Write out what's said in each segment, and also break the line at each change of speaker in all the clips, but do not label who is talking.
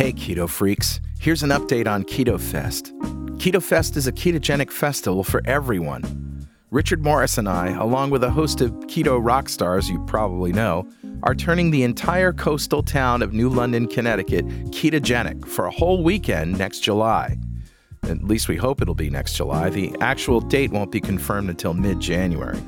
Hey, Keto Freaks. Here's an update on Keto Fest. Keto Fest is a ketogenic festival for everyone. Richard Morris and I, along with a host of keto rock stars you probably know, are turning the entire coastal town of New London, Connecticut ketogenic for a whole weekend next July. At least we hope it'll be next July. The actual date won't be confirmed until mid January.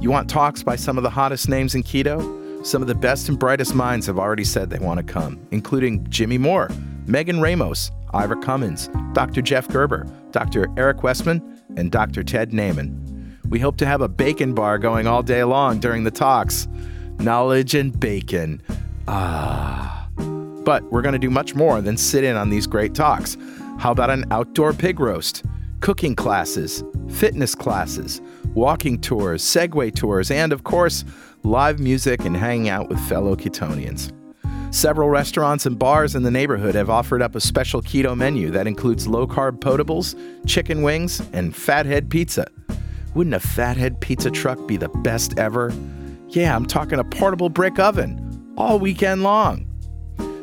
You want talks by some of the hottest names in keto? Some of the best and brightest minds have already said they want to come, including Jimmy Moore, Megan Ramos, Ivor Cummins, Dr. Jeff Gerber, Dr. Eric Westman, and Dr. Ted Naiman. We hope to have a bacon bar going all day long during the talks. Knowledge and bacon. Ah. But we're going to do much more than sit in on these great talks. How about an outdoor pig roast, cooking classes, fitness classes, walking tours, Segway tours, and of course, live music and hanging out with fellow Ketonians. Several restaurants and bars in the neighborhood have offered up a special keto menu that includes low carb potables, chicken wings, and fathead pizza. Wouldn't a fathead pizza truck be the best ever? Yeah, I'm talking a portable brick oven all weekend long.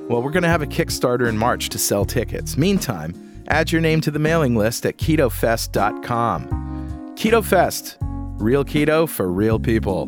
Well, we're going to have a Kickstarter in March to sell tickets. Meantime, add your name to the mailing list at ketofest.com. Keto Fest, real keto for real people.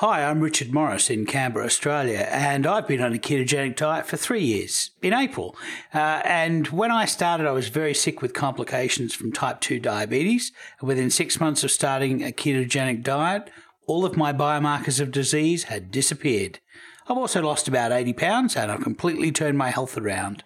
Hi, I'm Richard Morris in Canberra, Australia, and I've been on a ketogenic diet for three years in April. Uh, and when I started, I was very sick with complications from type 2 diabetes. Within six months of starting a ketogenic diet, all of my biomarkers of disease had disappeared. I've also lost about 80 pounds and I've completely turned my health around.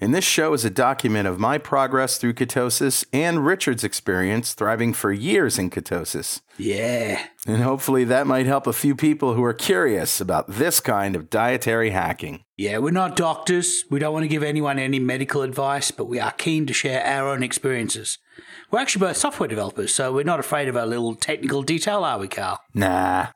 And this show is a document of my progress through ketosis and Richard's experience thriving for years in ketosis.
Yeah.
And hopefully that might help a few people who are curious about this kind of dietary hacking.
Yeah, we're not doctors. We don't want to give anyone any medical advice, but we are keen to share our own experiences. We're actually both software developers, so we're not afraid of a little technical detail, are we, Carl?
Nah.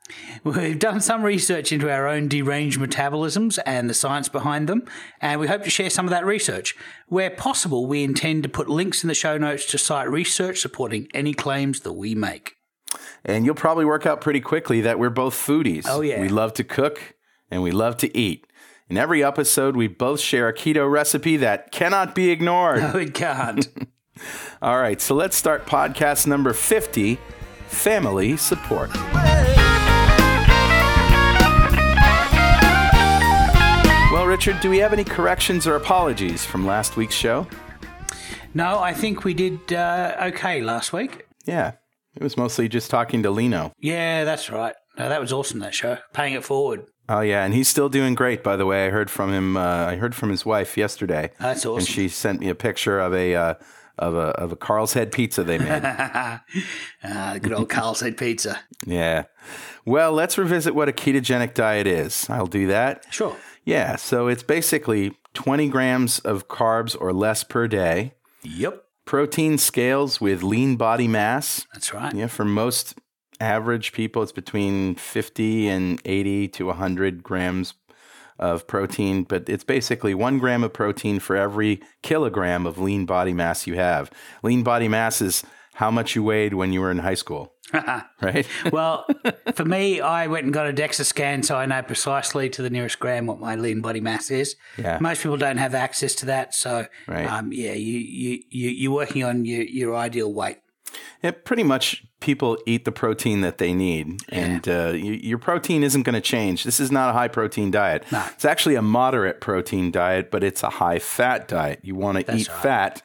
We've done some research into our own deranged metabolisms and the science behind them, and we hope to share some of that research. Where possible, we intend to put links in the show notes to cite research supporting any claims that we make.
And you'll probably work out pretty quickly that we're both foodies.
Oh, yeah.
We love to cook and we love to eat. In every episode, we both share a keto recipe that cannot be ignored.
No, it can't.
All right, so let's start podcast number 50 Family Support. Well, Richard, do we have any corrections or apologies from last week's show?
no, I think we did uh, okay last week.
Yeah, it was mostly just talking to Lino.
Yeah, that's right. No, that was awesome, that show. Paying it forward.
Oh yeah, and he's still doing great. By the way, I heard from him. Uh, I heard from his wife yesterday.
That's awesome.
And she sent me a picture of a uh, of a of a Carl's Head pizza they made.
Ah, good old Carl's Head Pizza.
yeah. Well, let's revisit what a ketogenic diet is. I'll do that.
Sure.
Yeah. So it's basically 20 grams of carbs or less per day.
Yep.
Protein scales with lean body mass.
That's right.
Yeah, for most average people, it's between 50 and 80 to 100 grams of protein, but it's basically one gram of protein for every kilogram of lean body mass you have. Lean body mass is how much you weighed when you were in high school, right?
Well, for me, I went and got a DEXA scan so I know precisely to the nearest gram what my lean body mass is.
Yeah.
Most people don't have access to that. So,
Right.
um, yeah, you, you, you, you're working on your, your ideal weight.
Yeah, pretty much people eat the protein that they need, and uh, y your protein isn't going to change. This is not a high protein diet.
No.
It's actually a moderate protein diet, but it's a high fat diet. You want to eat
right.
Fat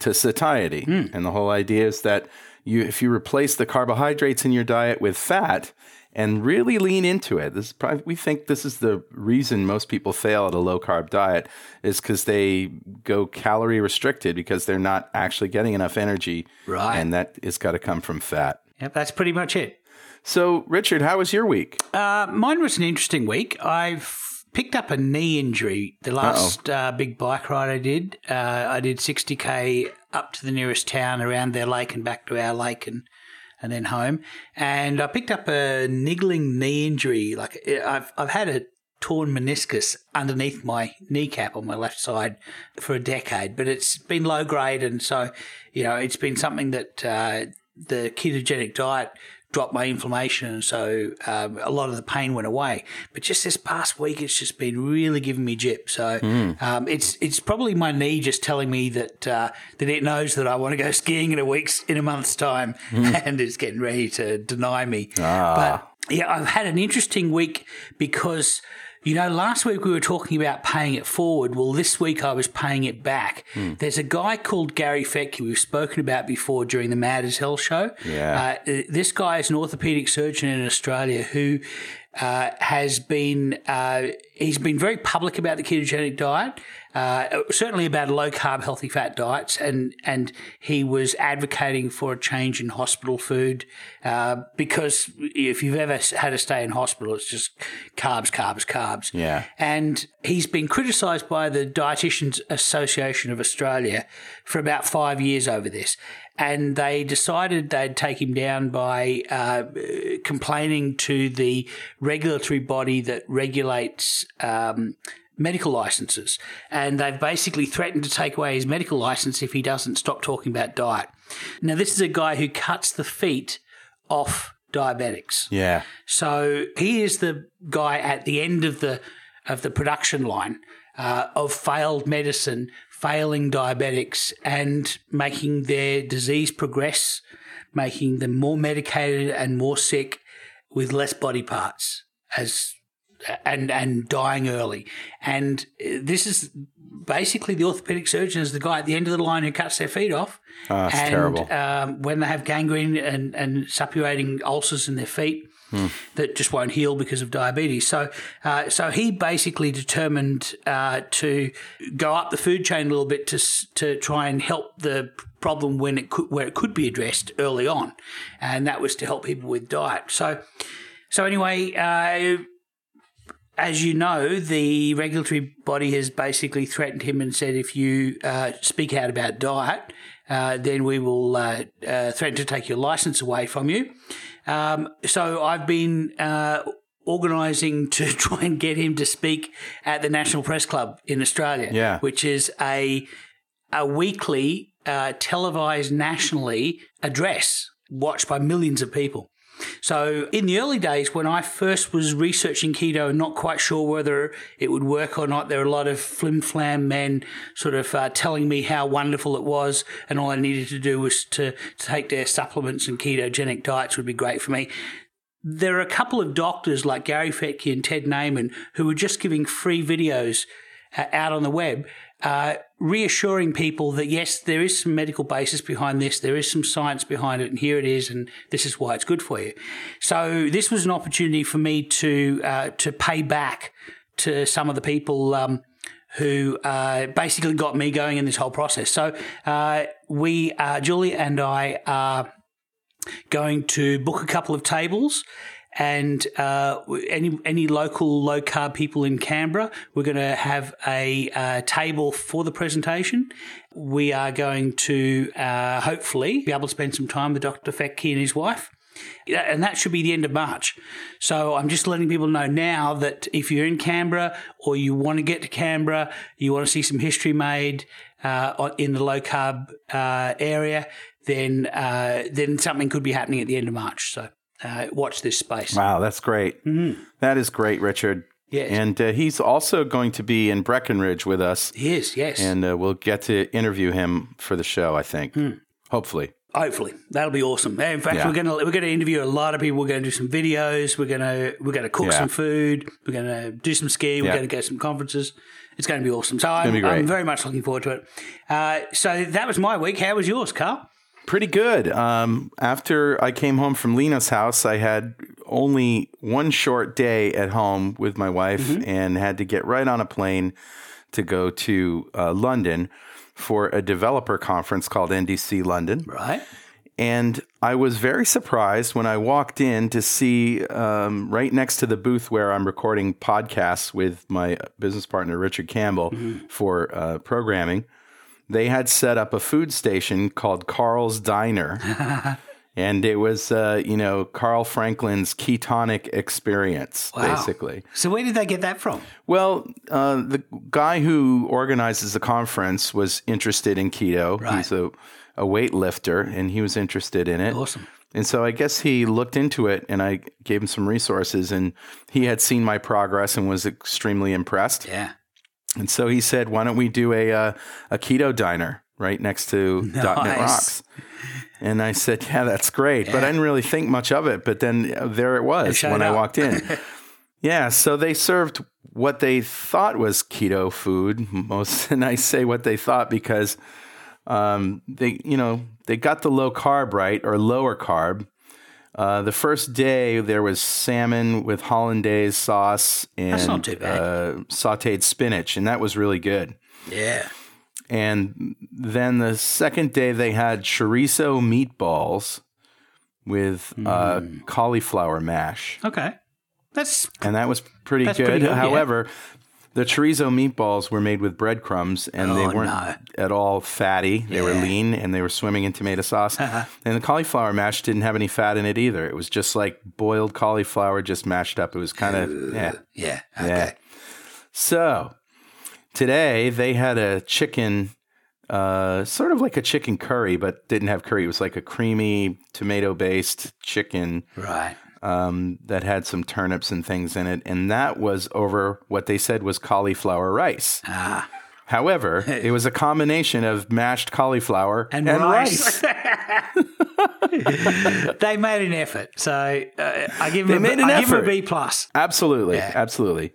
to satiety, and the whole idea is that you, if you replace the carbohydrates in your diet with fat, and really lean into it. This is probably, we think this is the reason most people fail at a low carb diet is because they go calorie restricted because they're not actually getting enough energy.
Right.
And that has got to come from fat.
Yep, that's pretty much it.
So, Richard, how was your week?
Uh, mine was an interesting week. I've picked up a knee injury the last uh, big bike ride I did. Uh, I did 60k up to the nearest town around their lake and back to our lake and and then home. And I picked up a niggling knee injury. Like I've I've had a torn meniscus underneath my kneecap on my left side for a decade, but it's been low grade, and so you know it's been something that uh, the ketogenic diet dropped my inflammation, and so um, a lot of the pain went away. But just this past week, it's just been really giving me jip. So mm. um, it's it's probably my knee just telling me that uh, that it knows that I want to go skiing in a week's in a month's time, mm. and it's getting ready to deny me. Ah. But yeah, I've had an interesting week because you know, last week we were talking about paying it forward. Well, this week I was paying it back. Mm. There's a guy called Gary Fettke we've spoken about before during the Mad as Hell show.
Yeah.
Uh, this guy is an orthopedic surgeon in Australia who uh, has been uh, he's been very public about the ketogenic diet, uh, certainly about low carb, healthy fat diets, and and he was advocating for a change in hospital food uh, because if you've ever had a stay in hospital, it's just carbs, carbs, carbs.
Yeah,
and he's been criticised by the Dietitians Association of Australia for about five years over this and they decided they'd take him down by uh, complaining to the regulatory body that regulates um, medical licenses. And they've basically threatened to take away his medical license if he doesn't stop talking about diet. Now, this is a guy who cuts the feet off diabetics.
Yeah.
So he is the guy at the end of the of the production line uh, of failed medicine failing diabetics and making their disease progress, making them more medicated and more sick with less body parts as and and dying early. And this is basically the orthopedic surgeon is the guy at the end of the line who cuts their feet off.
Oh, that's
and,
terrible.
Um, when they have gangrene and, and suppurating ulcers in their feet, that just won't heal because of diabetes. So, uh, so he basically determined uh, to go up the food chain a little bit to to try and help the problem when it could where it could be addressed early on, and that was to help people with diet. So, so anyway. Uh, as you know, the regulatory body has basically threatened him and said if you uh, speak out about diet, uh, then we will uh, uh threaten to take your license away from you. Um, so I've been uh, organising to try and get him to speak at the National Press Club in Australia,
yeah.
which is a a weekly uh, televised nationally address watched by millions of people. So, in the early days, when I first was researching keto and not quite sure whether it would work or not, there were a lot of flim flam men sort of uh, telling me how wonderful it was, and all I needed to do was to, to take their supplements and ketogenic diets would be great for me. There are a couple of doctors like Gary Fettke and Ted Naiman who were just giving free videos uh, out on the web uh, reassuring people that yes, there is some medical basis behind this, there is some science behind it, and here it is, and this is why it's good for you. So this was an opportunity for me to uh, to pay back to some of the people. Um, who uh, basically got me going in this whole process. So uh, we, uh, Julie and I, are going to book a couple of tables and uh, any any local low carb people in Canberra, we're going to have a uh, table for the presentation. We are going to uh, hopefully be able to spend some time with Dr. Fettke and his wife. And that should be the end of March. So I'm just letting people know now that if you're in Canberra or you want to get to Canberra, you want to see some history made uh, in the low carb uh, area, then uh, then something could be happening at the end of March. So uh, watch this space.
Wow, that's great.
Mm-hmm.
That is great, Richard.
Yes.
And uh, he's also going to be in Breckenridge with us.
He is, yes.
And uh, we'll get to interview him for the show, I think.
Mm.
Hopefully.
Hopefully, that'll be awesome. In fact,
Yeah.
we're gonna we're gonna interview a lot of people. We're gonna do some videos. We're gonna we're gonna cook
Yeah.
some food. We're gonna do some ski. We're
Yeah.
gonna go to some conferences. It's going to be awesome. So I'm. I'm very much looking forward to it. Uh, so that was my week. How was yours, Carl?
Pretty good. Um, after I came home from Lena's house, I had only one short day at home with my wife and had to get right on a plane to go to uh, London for a developer conference called NDC London.
Right.
And I was very surprised when I walked in to see um, right next to the booth where I'm recording podcasts with my business partner, Richard Campbell, for uh, programming. They had set up a food station called Carl's Diner. and it was, uh, you know, Carl Franklin's ketonic experience,
Wow.
basically.
So where did they get that from?
Well, uh, the guy who organizes the conference was interested in keto.
Right.
He's a, a weightlifter, and he was interested in it.
Awesome.
And so I guess he looked into it, and I gave him some resources, and he had seen my progress and was extremely impressed.
Yeah.
And so he said, "Why don't we do a uh, a keto diner right next to Dot .NET Rocks?" And I said, "Yeah, that's great," but I didn't really think much of it. But then uh, there it was when I
up.
walked in. yeah, so they served what they thought was keto food. Most, and I say what they thought because um, they, you know, they got the low carb right or lower carb. Uh, the first day there was salmon with hollandaise sauce and
not too bad.
Uh, sautéed spinach, and that was really good.
Yeah.
And then the second day they had chorizo meatballs with uh,
Mm.
cauliflower mash,
Okay. That's
and that was pretty good.
pretty good, yeah.
The chorizo meatballs were made with breadcrumbs, and they
Oh,
weren't
no.
at all fatty. They were lean, and they were swimming in tomato sauce. And the cauliflower mash didn't have any fat in it either. It was just like boiled cauliflower, just mashed up. It was kind of yeah.
yeah. Okay.
Yeah. So today they had a chicken, uh, sort of like a chicken curry, but didn't have curry. It was like a creamy tomato based chicken
Right.
Um, that had some turnips and things in it. And that was over what they said was cauliflower rice.
Ah.
However, it was a combination of mashed cauliflower
And, rice. they made an effort, so uh, I give them.
They
a,
made an
I give them a
effort.
B plus.
Absolutely.
Yeah.
Absolutely.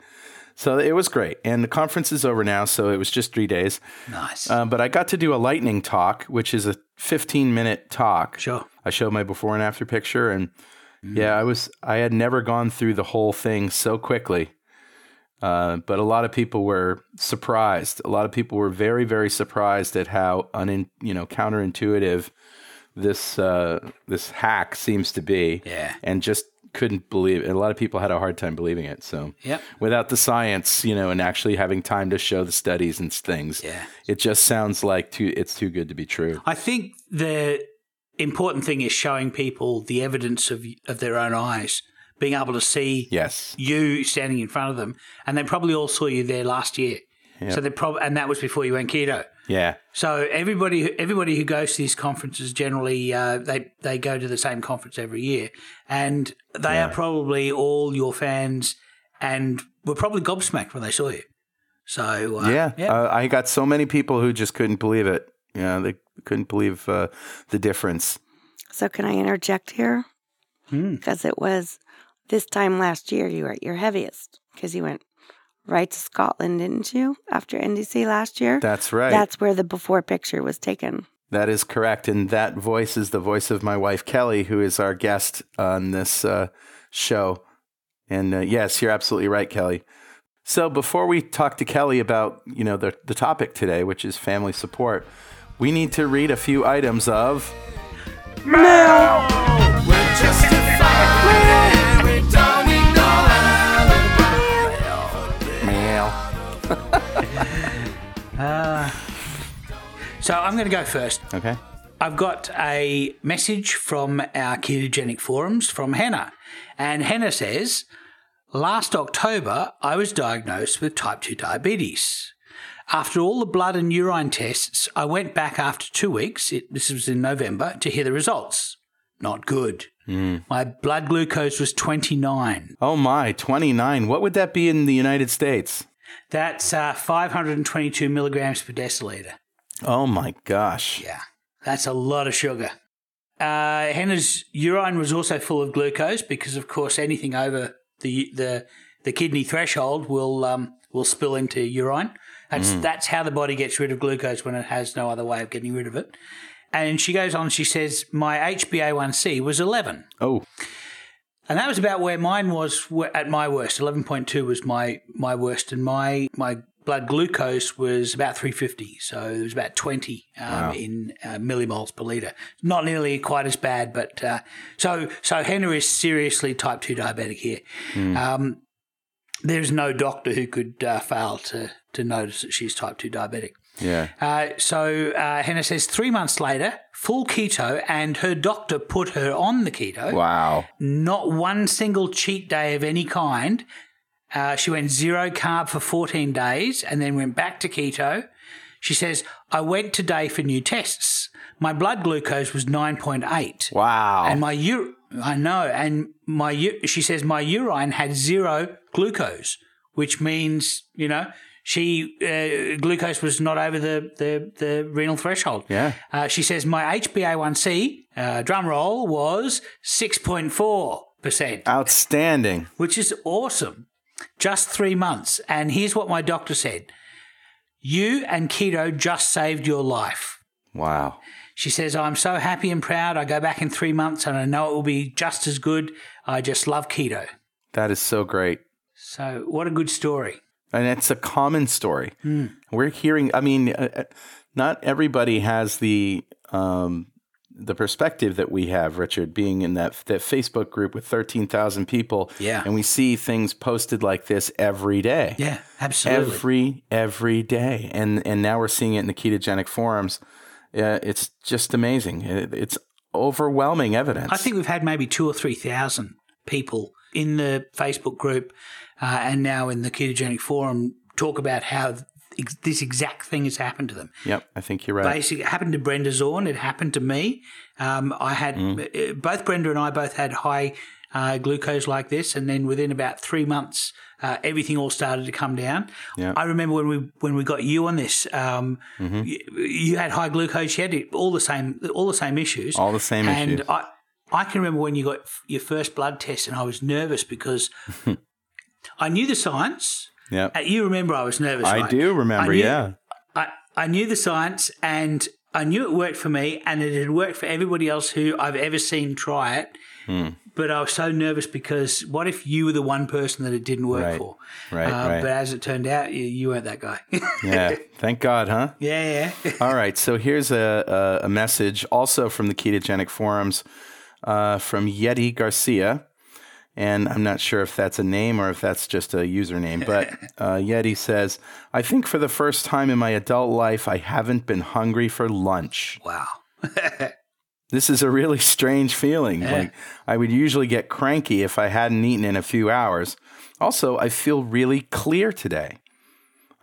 So it was great. And the conference is over now. So it was just three days.
Nice.
Um, but I got to do a lightning talk, which is a 15 minute talk.
Sure.
I showed my before and after picture, and yeah, I was I had never gone through the whole thing so quickly. Uh, but a lot of people were surprised. A lot of people were very, very surprised at how un, you know counterintuitive this uh, this hack seems to be.
Yeah.
and just couldn't believe. And a lot of people had a hard time believing it. So
Yep.
without the science, you know, and actually having time to show the studies and things,
Yeah.
it just sounds like too. It's too good to be true.
I think the important thing is showing people the evidence of of their own eyes, being able to see
Yes.
you standing in front of them, and they probably all saw you there last year. So they probably, and that was before you went keto.
Yeah.
So everybody, everybody who goes to these conferences generally, uh, they they go to the same conference every year, and they are probably all your fans, and were probably gobsmacked when they saw you. So uh,
Yeah.
yeah,
Uh, I got so many people who just couldn't believe it. Yeah, they couldn't believe uh, the difference.
So can I interject here?
Hmm.
Because it was this time last year you were at your heaviest because you went right to Scotland, didn't you? After NDC last year.
That's right.
That's where the before picture was taken.
That is correct. And that voice is the voice of my wife, Kelly, who is our guest on this uh, show. And uh, yes, you're absolutely right, Kelly. So before we talk to Kelly about, you know, the, the topic today, which is family support, we need to read a few items of mail.
Uh, so I'm going to go first.
Okay.
I've got a message from our ketogenic forums from Hannah. And Hannah says, Last October, I was diagnosed with type 2 diabetes. After all the blood and urine tests, I went back after two weeks, it, this was in November, to hear the results. Not good. My blood glucose was 29.
Oh my, 29. What would that be in the United States?
That's uh, 522 milligrams per deciliter.
Oh my gosh.
Yeah, that's a lot of sugar. Uh, Hannah's urine was also full of glucose because, of course, anything over the the the kidney threshold will um, will spill into urine. That's that's how the body gets rid of glucose when it has no other way of getting rid of it. And she goes on. She says, "My HbA1c was 11."
Oh,
And that was about where mine was at my worst. 11.2 was my, my worst, and my, my blood glucose was about 350. So it was about 20 um, in uh, millimoles per litre. Not nearly quite as bad, but uh, so so Hannah is seriously type 2 diabetic here. Um, there's no doctor who could uh, fail to, to notice that she's type 2 diabetic.
Yeah.
Uh, so uh, Hannah says three months later, full keto, and her doctor put her on the keto.
Wow.
Not one single cheat day of any kind. Uh, she went zero carb for 14 days and then went back to keto. She says, I went today for new tests. My blood glucose was 9.8.
Wow.
And my ur- I know, and my u- she says my urine had zero glucose, which means you know she uh, glucose was not over the the, the renal threshold.
Yeah.
Uh, she says my HbA1c uh, drum roll was six point four percent,
Outstanding.
which is awesome. Just three months, and here's what my doctor said: You and keto just saved your life.
Wow.
She says, I'm so happy and proud. I go back in three months and I know it will be just as good. I just love keto.
That is so great.
So, what a good story.
And it's a common story.
Hmm.
We're hearing, I mean, uh, uh, not everybody has the, um, the perspective that we have, Richard, being in that, that Facebook group with 13,000 people.
Yeah.
And we see things posted like this every day.
Yeah, absolutely.
Every, every day. And, and now we're seeing it in the ketogenic forums. Uh, it's just amazing. It, it's overwhelming evidence.
I think we've had maybe two or 3,000 people in the Facebook group uh, and now in the ketogenic forum talk about how ex- this exact thing has happened to them.
Yep, I think you're right.
Basically, it happened to Brenda Zorn. It happened to me. Um, I had uh, both Brenda and I both had high uh, glucose like this, and then within about three months, uh, everything all started to come down.
Yeah.
I remember when we when we got you on this, um, you, you had high glucose. You had it- all the same all the same issues.
All the same
and
issues.
I I can remember when you got your first blood test, and I was nervous because I knew the science.
Yep.
Uh, You remember I was nervous.
I
right?
do remember,
I knew-
yeah.
I, I knew the science and I knew it worked for me and it had worked for everybody else who I've ever seen try it.
Hmm.
But I was so nervous because what if you were the one person that it didn't work
Right.
for?
Right,
Uh,
right.
But as it turned out, you, you weren't that guy.
Yeah. Thank God, huh?
yeah, yeah.
All right. So here's a, a, a message also from the ketogenic forums uh, from Yeti Garcia. And I'm not sure if that's a name or if that's just a username, but uh, Yeti says, I think for the first time in my adult life, I haven't been hungry for lunch.
Wow.
This is a really strange feeling. Like I would usually get cranky if I hadn't eaten in a few hours. Also, I feel really clear today.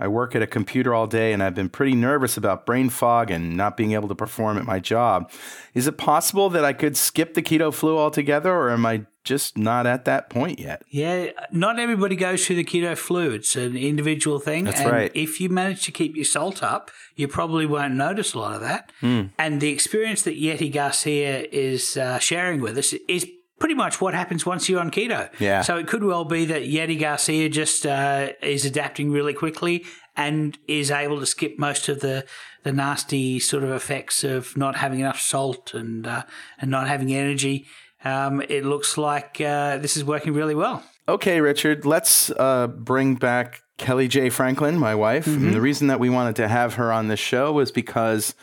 I work at a computer all day and I've been pretty nervous about brain fog and not being able to perform at my job. Is it possible that I could skip the keto flu altogether or am I just not at that point yet?
Yeah, not everybody goes through the keto flu. It's an individual thing.
That's
and
right.
If you manage to keep your salt up, you probably won't notice a lot of that.
Hmm.
And the experience that Yeti Garcia is uh, sharing with us is pretty much what happens once you're on keto.
Yeah.
So it could well be that Yeti Garcia just uh, is adapting really quickly and is able to skip most of the the nasty sort of effects of not having enough salt and uh, and not having energy. Um, it looks like uh, this is working really well.
Okay, Richard, let's uh, bring back Kelly J. Franklin, my wife. And the reason that we wanted to have her on the show was because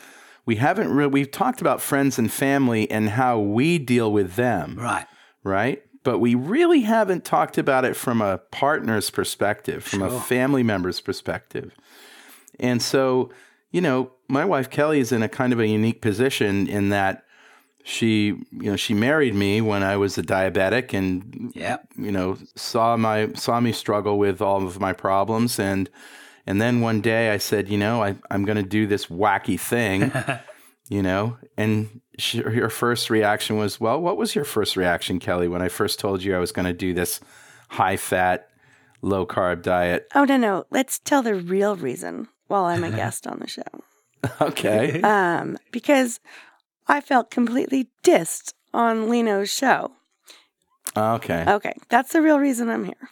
we haven't really, we've talked about friends and family and how we deal with them.
Right.
right? But we really haven't talked about it from a partner's perspective, from a family member's perspective. And so, you know, my wife Kelly is in a kind of a unique position in that she, you know, she married me when I was a diabetic and
Yeah.
you know, saw my saw me struggle with all of my problems and and then one day I said, you know, I, I'm going to do this wacky thing, you know, and she, her first reaction was, well, what was your first reaction, Kelly, when I first told you I was going to do this high fat, low carb diet?
Oh, no, no. Let's tell the real reason while I'm a guest on the show.
Okay.
Um, because I felt completely dissed on Lino's show.
okay.
Okay, that's the real reason I'm here.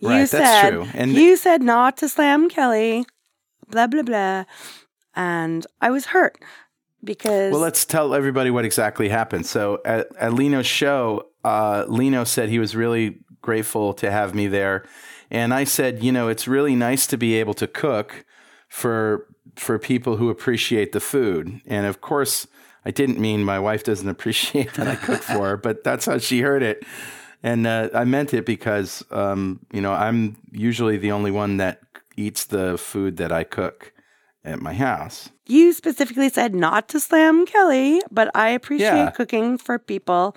You
Right, that's
said,
true. And-
you said not to slam Kelly, blah blah blah, and I was hurt because
Well, let's tell everybody what exactly happened. So at, at Lino's show, uh, Lino said he was really grateful to have me there. And I said, you know, it's really nice to be able to cook for for people who appreciate the food. And of course, I didn't mean my wife doesn't appreciate that I cook for her, but that's how she heard it. And uh, I meant it because, um, you know, I'm usually the only one that eats the food that I cook at my house.
You specifically said not to slam Kelly, but I appreciate
Yeah.
cooking for people.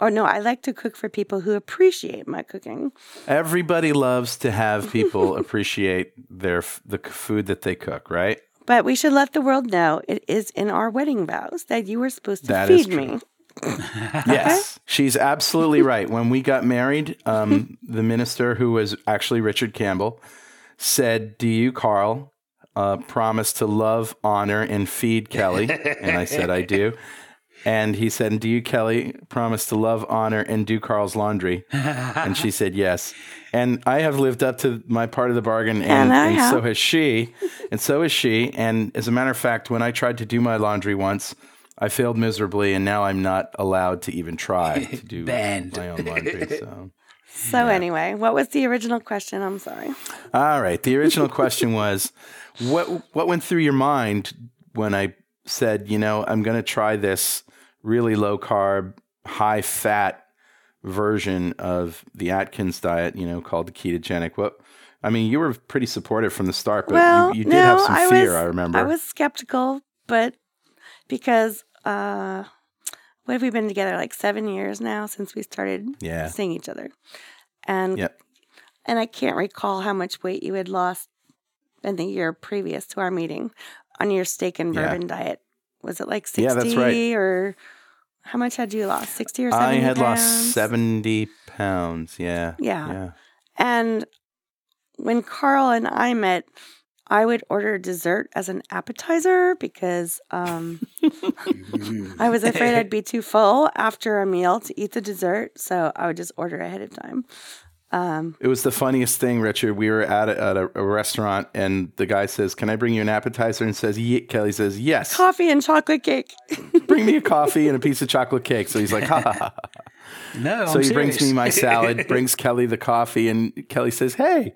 Or no, I like to cook for people who appreciate my cooking.
Everybody loves to have people appreciate their the food that they cook, right?
But we should let the world know it is in our wedding vows that you were supposed to
That
feed me.
Yes, she's absolutely right. When we got married, um, the minister, who was actually Richard Campbell, said, "Do you, Carl, uh, promise to love, honor, and feed Kelly?" And I said, "I do." And he said, "Do you, Kelly, promise to love, honor, and do Carl's laundry?" And she said, "Yes." And I have lived up to my part of the bargain, and,
And
and so has she, and so has she. And as a matter of fact, when I tried to do my laundry once, I failed miserably, and now I'm not allowed to even try to do
Banned.
my own laundry. So,
So, anyway, what was the original question? I'm sorry.
all right. The original question was, what what went through your mind when I said, you know, I'm going to try this really low carb, high fat version of the Atkins diet, you know, called the ketogenic. What I mean, you were pretty supportive from the start, but
well,
you, you did
no,
have some
I
fear.
was,
I remember.
I was skeptical, but because uh, what have we been together like seven years now since we started
Yeah.
seeing each other, and
Yep.
and I can't recall how much weight you had lost in the year previous to our meeting on your steak and
Yeah.
bourbon diet. Was it like sixty
Yeah, that's right.
or how much had you lost? Sixty or
I
seventy?
had
pounds?
lost seventy pounds. Yeah.
Yeah.
Yeah.
And when Carl and I met, I would order dessert as an appetizer because um, I was afraid I'd be too full after a meal to eat the dessert. So I would just order ahead of time. Um,
It was the funniest thing, Richard. We were at a, at a, a restaurant, and the guy says, "Can I bring you an appetizer?" And says, Ye-. "Kelly says yes.
coffee and chocolate cake.
bring me a coffee and a piece of chocolate cake." So he's like, "Ha ha ha."
No,
So
I'm
he brings me my salad, brings Kelly the coffee, and Kelly says, "Hey."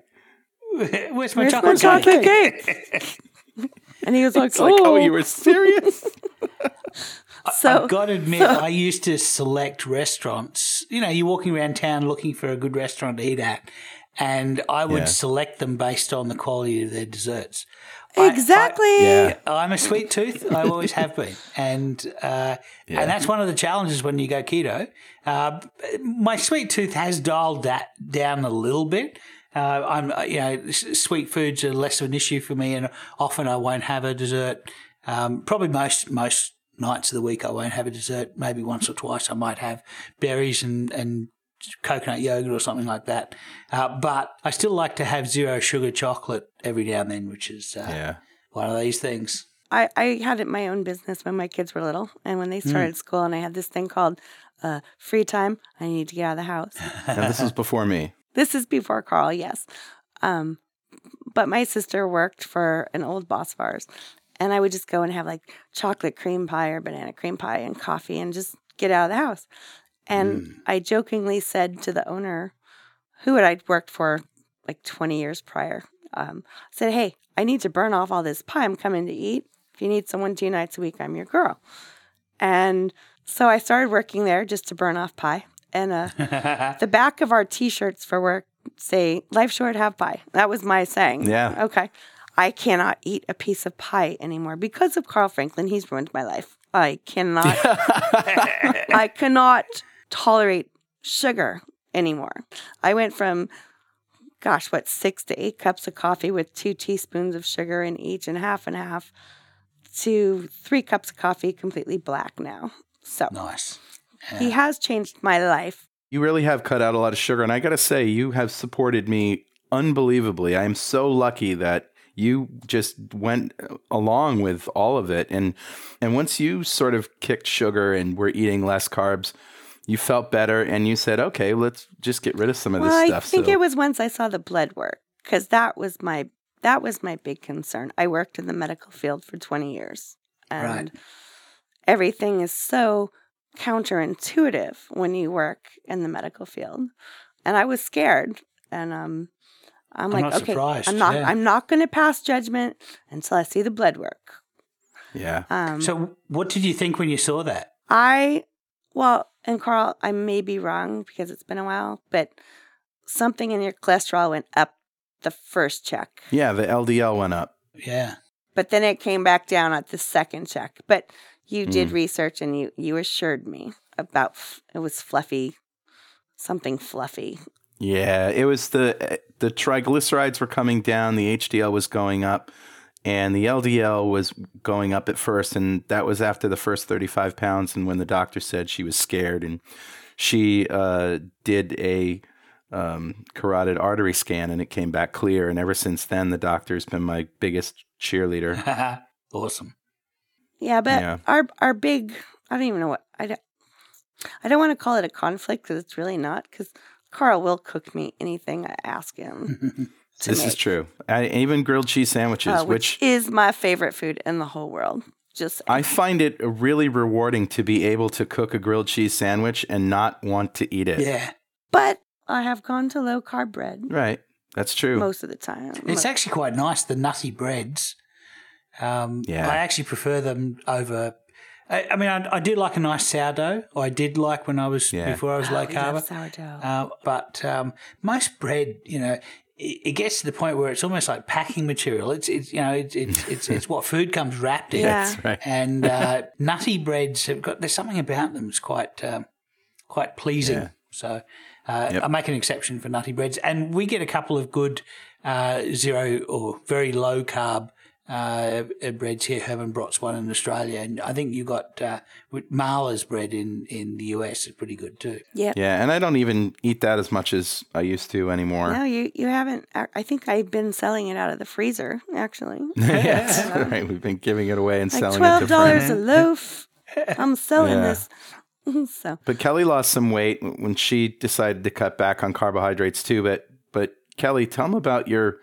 Where's my
Where's my
chocolate,
chocolate
cake?
cake? and he was like,
It's like,
oh,
"Oh, you were serious?"
so
I've got to admit, I used to select restaurants. You know, you're walking around town looking for a good restaurant to eat at, and I would
Yeah.
select them based on the quality of their desserts. I-
exactly.
Yeah.
I'm a sweet tooth. I always have been, and uh,
Yeah.
and that's one of the challenges when you go keto. Uh, my sweet tooth has dialed that down a little bit. Uh, I'm, uh, you know, sweet foods are less of an issue for me, and often I won't have a dessert. Um, probably most most nights of the week I won't have a dessert. Maybe once or twice I might have berries and and coconut yogurt or something like that. Uh, but I still like to have zero sugar chocolate every now and then, which is uh,
yeah.
one of these things.
I, I had it my own business when my kids were little, and when they started school, and I had this thing called uh, free time. I need to get out of the house.
And this was before me.
This is before Carl, yes. Um, but my sister worked for an old boss of ours, and I would just go and have like chocolate cream pie or banana cream pie and coffee and just get out of the house. And I jokingly said to the owner, who had I worked for like 20 years prior, um, said, Hey, I need to burn off all this pie. I'm coming to eat. If you need someone two nights a week, I'm your girl. And so I started working there just to burn off pie. And uh, the back of our t-shirts for work say life short have pie. That was my saying.
Yeah.
okay. I cannot eat a piece of pie anymore because of carl franklin. He's ruined my life. I cannot i cannot tolerate sugar anymore. I went from gosh what six to eight cups of coffee with two teaspoons of sugar in each and half and half to three cups of coffee completely black now. So
Nice.
He has changed my life
You really have cut out a lot of sugar. And I got to say, you have supported me unbelievably. I am so lucky that you just went uh, along with all of it. And, and once you sort of kicked sugar and were eating less carbs, you felt better and you said, okay, let's just get rid of some of
well,
this stuff.
I think
so,
it was once I saw the blood work because that was my that was my big concern. I worked in the medical field for twenty years, and
Right.
everything is so counterintuitive when you work in the medical field. And I was scared. And um, I'm,
I'm
like,
not
okay,
surprised,
I'm not.
yeah.
I'm not going to pass judgment until I see the blood work.
Yeah.
Um,
So, what did you think when you saw that?
I, well, and Carl, I may be wrong because it's been a while, but something in your cholesterol went up the first check,
Yeah, the LDL went up.
Yeah.
but then it came back down at the second check. But you did research and you you assured me about f- it was fluffy, something fluffy.
Yeah, it was the the triglycerides were coming down, the HDL was going up, and the LDL was going up at first, and that was after the first 35 pounds. And when the doctor said she was scared, and she uh, did a um, carotid artery scan, and it came back clear. And ever since then, the doctor's been my biggest cheerleader.
awesome.
Yeah, but
Yeah.
our our big I don't even know what I don't I don't want to call it a conflict because it's really not because Carl will cook me anything I ask him. to
this is true. I, even grilled cheese sandwiches,
Uh,
which
which is my favorite food in the whole world. Just
I find it really rewarding to be able to cook a grilled cheese sandwich and not want to eat it.
Yeah.
but I have gone to low carb bread
Right. That's true.
most of the time.
It's actually quite nice, the nutty breads. Um,
Yeah.
I actually prefer them over. I, I mean, I, I do like a nice sourdough. Or I did like when I was
Yeah.
before I was
Oh,
low carb.
sourdough.
Uh, but um, most bread, you know, it, it gets to the point where it's almost like packing material. It's, it's you know, it's it's it's, it's what food comes wrapped in.
Yeah.
Right.
And uh, nutty breads have got there's something about them that's quite um, quite pleasing.
Yeah.
So uh,
Yep.
I make an exception for nutty breads, and we get a couple of good uh, zero or very low carb uh, breads here. Herman Brot's one in Australia, and I think you got uh, with Marla's bread in in the US is pretty good too.
yeah.
Yeah, and I don't even eat that as much as I used to anymore.
No, you you haven't. I I think I've been selling it out of the freezer actually.
yes, right. We've been giving it away and
Like
selling
twelve
it to
dollars a loaf. I'm selling
Yeah.
this. so
But Kelly lost some weight when she decided to cut back on carbohydrates too. But but Kelly, tell them about your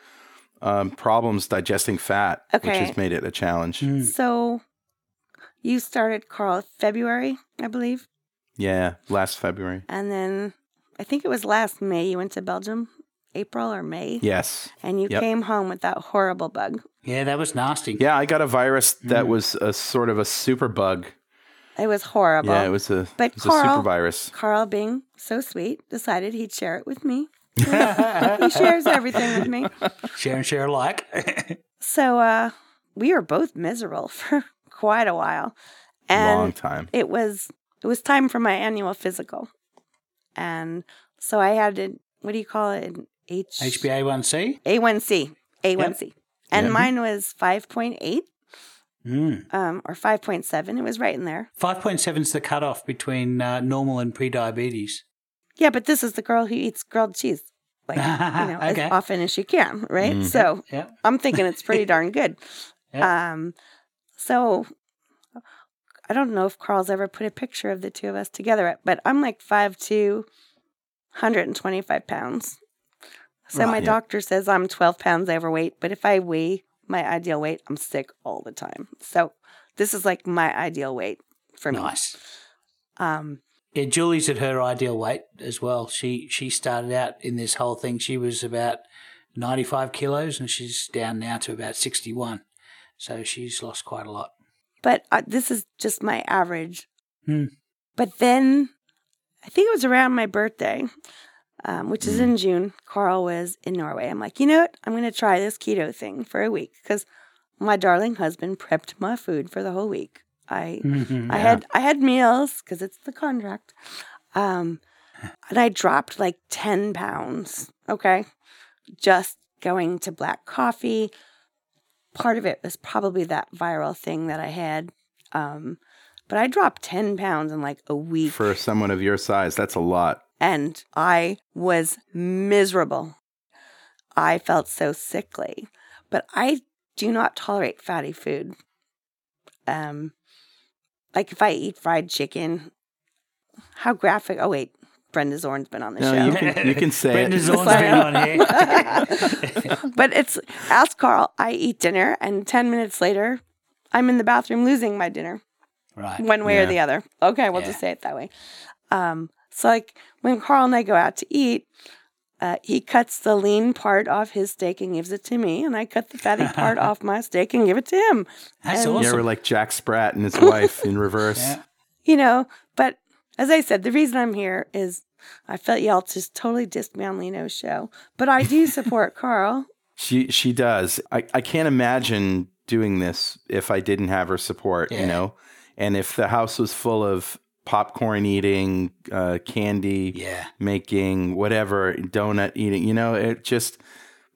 um, problems digesting fat, which has made it a challenge.
so you started Carl February, I believe,
Yeah, last February.
and then I think it was last May you went to Belgium, April or May,
Yes.
and you
Yep.
came home with that horrible bug.
Yeah, that was nasty.
Yeah, I got a virus
Mm.
that was a sort of a super bug.
It was horrible.
yeah, it was a,
but
it was a super virus.
Carl, being so sweet, decided he'd share it with me. he shares everything with me.
Share and share alike.
So uh, we were both miserable for quite a while, and
Long time.
it was it was time for my annual physical, and so I had to what do you call it? An H
HbA1c.
A1C A1C, and
Yeah.
mine was five point eight
Mm.
um, or five point seven. It was right in there.
5.7 is the cutoff between uh, normal and pre-diabetes.
Yeah, but this is the girl who eats grilled cheese. Like, you know,
Okay.
as often as she can, right?
Mhm.
So
Yeah.
I'm thinking it's pretty darn good. Um, so I don't know if Carl's ever put a picture of the two of us together, but I'm like 5'2", 125 pounds. So my
Right.
doctor says I'm 12 pounds overweight, but if I weigh my ideal weight, I'm sick all the time. So this is like my ideal weight for me.
Nice.
Um,
Yeah, Julie's at her ideal weight as well. She she started out in this whole thing. She was about 95 kilos and she's down now to about 61. So she's lost quite a lot.
but uh, this is just my average.
Hmm.
But then I think it was around my birthday, um, which is in June. Carl was in Norway. I'm like, you know what? I'm going to try this keto thing for a week because my darling husband prepped my food for the whole week. I I had I had meals because it's the contract, um, and I dropped like ten pounds. Okay, just going to black coffee. Part of it was probably that viral thing that I had, um, but I dropped ten pounds in like a week,
For someone of your size, that's a lot.
and I was miserable. I felt so sickly, but I do not tolerate fatty food. Um, like if I eat fried chicken, how graphic? Oh wait, Brenda Zorn's been on the
No,
show.
you can you can say
Brenda
it.
Zorn's been on here.
but it's ask Carl. I eat dinner, and ten minutes later, I'm in the bathroom losing my dinner.
Right.
one way or the other. Okay, we'll
Yeah.
just say it that way. Um, so like when Carl and I go out to eat, uh, he cuts the lean part off his steak and gives it to me, and I cut the fatty part off my steak and give it to him.
That's
And-
Yeah, we're like Jack Sprat and his wife in reverse.
Yeah.
You know, but as I said, the reason I'm here is I felt y'all just totally dissed me on Leno's show, but I do support Carl.
She she does. I, I can't imagine doing this if I didn't have her support,
Yeah.
you know? And if the house was full of popcorn eating, uh, candy
Yeah.
making, whatever, donut eating, you know, it just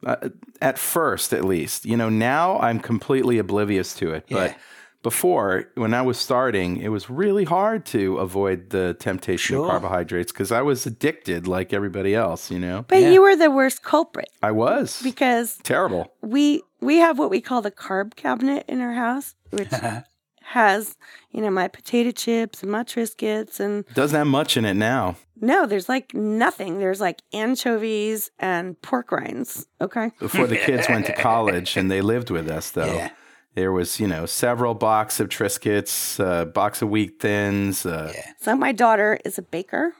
uh, at first at least. You know, now I'm completely oblivious to it, but before when I was starting, it was really hard to avoid the temptation
Sure.
of carbohydrates because I was addicted like everybody else, you know.
But
Yeah.
you were the worst culprit
I was
because
terrible.
we we have what we call the carb cabinet in our house, which has you know my potato chips and my Triscuits and
Doesn't have much in it now.
no, there's like nothing. There's like anchovies and pork rinds. Okay,
Before the kids went to college and they lived with us, though,
Yeah.
there was, you know, several box of Triscuits, uh, box of wheat thins. Uh,
Yeah.
so my daughter is a baker,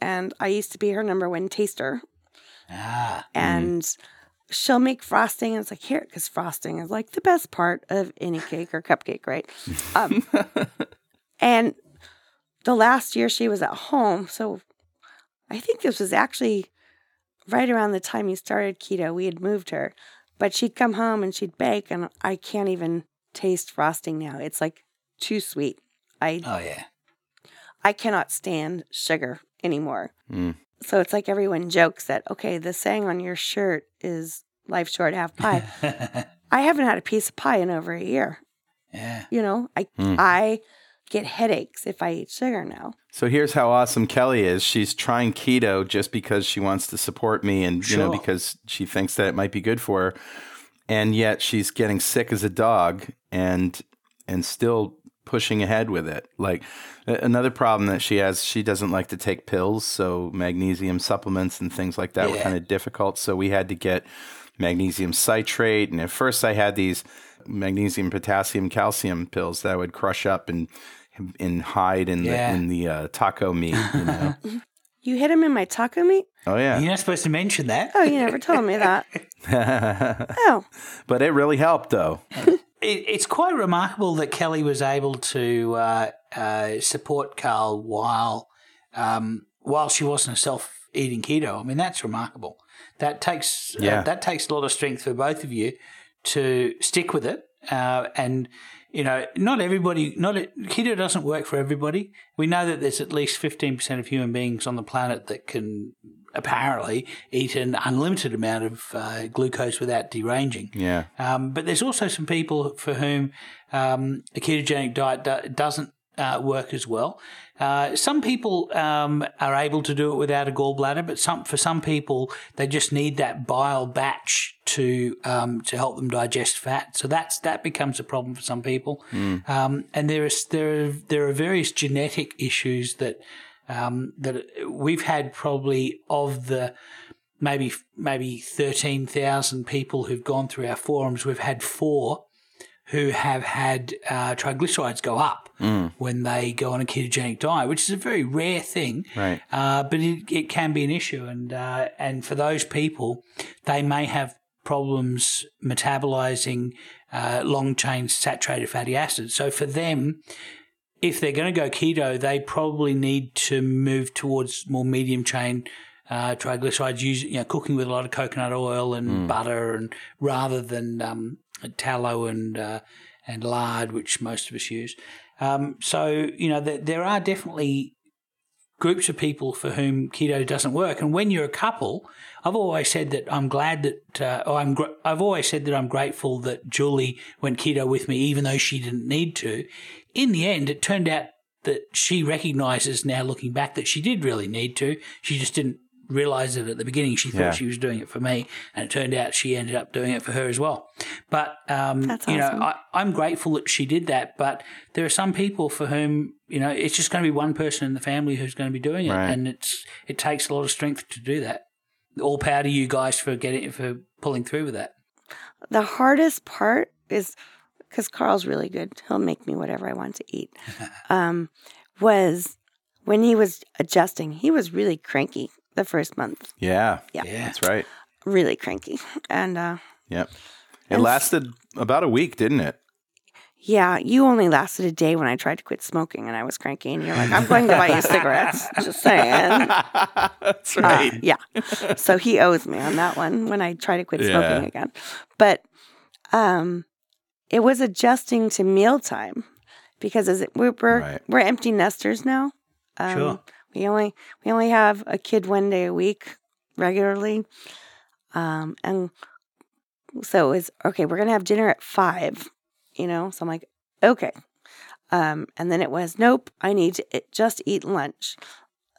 and I used to be her number one taster,
Ah.
and. She'll make frosting, and it's like here, because frosting is like the best part of any cake or cupcake, right? Um, and the last year she was at home, so I think this was actually right around the time you started keto. We had moved her, but she'd come home and she'd bake, and I can't even taste frosting now. It's like too sweet. I
Oh yeah.
I cannot stand sugar anymore.
Mm.
So it's like everyone jokes that okay, the saying on your shirt is "life short, half pie." I haven't had a piece of pie in over a year.
yeah.
You know, I
Mm.
I get headaches if I eat sugar now.
So here's how awesome Kelly is. She's trying keto just because she wants to support me and, you know, because she thinks that it might be good for her. And yet she's getting sick as a dog and and still pushing ahead with it. Like another problem that she has, she doesn't like to take pills, so magnesium supplements and things like that were kind of difficult. So we had to get magnesium citrate and at first I had these magnesium potassium calcium pills that I would crush up and and hide in
Yeah.
the in the uh, taco meat, you know.
You hit him in my taco meat?
oh yeah.
You're not supposed to mention that.
Oh, you never told me that. Oh,
but it really helped though.
It, it's quite remarkable that Kelly was able to uh, uh, support Carl while um, while she wasn't herself eating keto. I mean, that's remarkable. That takes uh,
Yeah.
that takes a lot of strength for both of you to stick with it. Uh, and you know, not everybody, not keto doesn't work for everybody. We know that there's at least fifteen percent of human beings on the planet that can apparently eat an unlimited amount of uh, glucose without deranging.
Yeah.
Um, but there's also some people for whom um, a ketogenic diet do- doesn't uh, work as well. Uh, some people um, are able to do it without a gallbladder, but some for some people they just need that bile batch to um, to help them digest fat. So that's that becomes a problem for some people. Um, and there is there are, there are various genetic issues that um, that we've had probably of the maybe maybe thirteen thousand people who've gone through our forums. We've had four who have had uh, triglycerides go up when they go on a ketogenic diet, which is a very rare thing.
Right.
Uh, but it, it can be an issue, and uh, and for those people, they may have problems metabolizing uh, long chain saturated fatty acids. So for them, if they're going to go keto, they probably need to move towards more medium chain uh, triglycerides, using you know, cooking with a lot of coconut oil and butter, and rather than um, tallow and uh, and lard, which most of us use. Um, so you know, there, there are definitely groups of people for whom keto doesn't work. And when you're a couple, I've always said that I'm glad that uh, I'm gr- I've always said that I'm grateful that Julie went keto with me, even though she didn't need to. In the end, it turned out that she recognizes now, looking back, that she did really need to. She just didn't realize it at the beginning. She thought
Yeah.
she was doing it for me, and it turned out she ended up doing it for her as well. But um,
That's
you
awesome.
know, I, I'm grateful that she did that. But there are some people for whom you know it's just going to be one person in the family who's going to be doing it,
Right.
and it's it takes a lot of strength to do that. All power to you guys for getting for pulling through with that.
the hardest part is because Carl's really good. He'll make me whatever I want to eat. um, was when he was adjusting, he was really cranky the first month,
Yeah.
Yeah.
Yeah.
That's right.
really cranky. And uh,
Yep. It
And
lasted about a week, didn't it?
Yeah, you only lasted a day when I tried to quit smoking and I was cranky. And you're like, I'm going to buy you cigarettes. Just saying.
That's
Uh,
right.
yeah. So he owes me on that one when I try to quit
Yeah.
smoking again. But um, it was adjusting to mealtime because as it, we're we're,
Right.
we're empty nesters now. Um,
Sure.
We only we only have a kid one day a week regularly, um, and so it's okay. We're gonna have dinner at five, you know. So I'm like, okay. Um, and then it was, nope. I need to it, just eat lunch.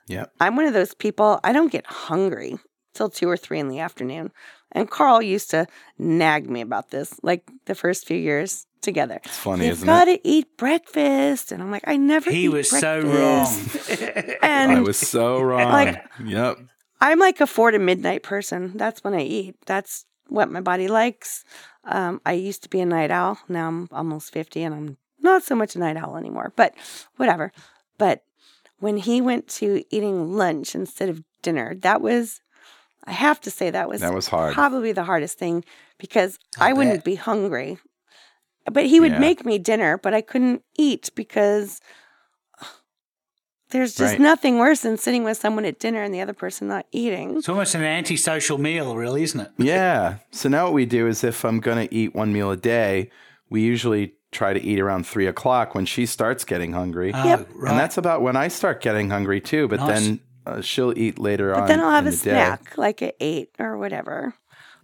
Yeah.
I'm one of those people, I don't get hungry till two or three in the afternoon. And Carl used to nag me about this, like the first few years together.
It's funny,
You've
isn't
got to eat breakfast. And I'm like, I never
He
eat
was so wrong.
And
I was so wrong.
like-
yep.
I'm like a four to midnight person. That's when I eat. That's what my body likes. Um, I used to be a night owl. Now I'm almost 50 and I'm not so much a night owl anymore, but whatever. But when he went to eating lunch instead of dinner, that was, I have to say, that was,
That was hard.
probably the hardest thing because
I
I, wouldn't be hungry. But he would
Yeah.
make me dinner, but I couldn't eat because there's just
Right.
nothing worse than sitting with someone at dinner and the other person not eating.
It's almost an antisocial meal, really, isn't it?
Yeah. So now what we do is if I'm going to eat one meal a day, we usually try to eat around three o'clock when she starts getting hungry.
Oh,
Yep.
right.
And that's about when I start getting hungry too. But
Nice.
then uh, she'll eat later on.
But then I'll have a
the day.
snack, like at eight or whatever.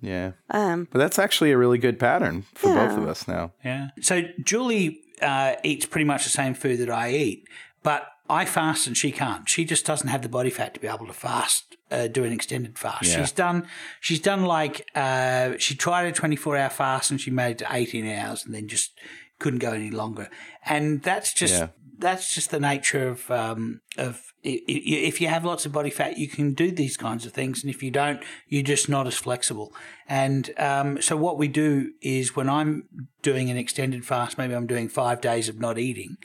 Yeah.
Um,
But that's actually a really good pattern for both of us now.
Yeah. So Julie uh, eats pretty much the same food that I eat, but I fast and she can't. She just doesn't have the body fat to be able to fast, uh, do an extended fast.
Yeah.
She's done. She's done like uh, she tried a twenty four hour fast and she made it to eighteen hours and then just couldn't go any longer. And that's just
Yeah.
That's just the nature of um, of if you have lots of body fat, you can do these kinds of things, and if you don't, you're just not as flexible. And um, so what we do is when I'm doing an extended fast, maybe I'm doing five days of not eating.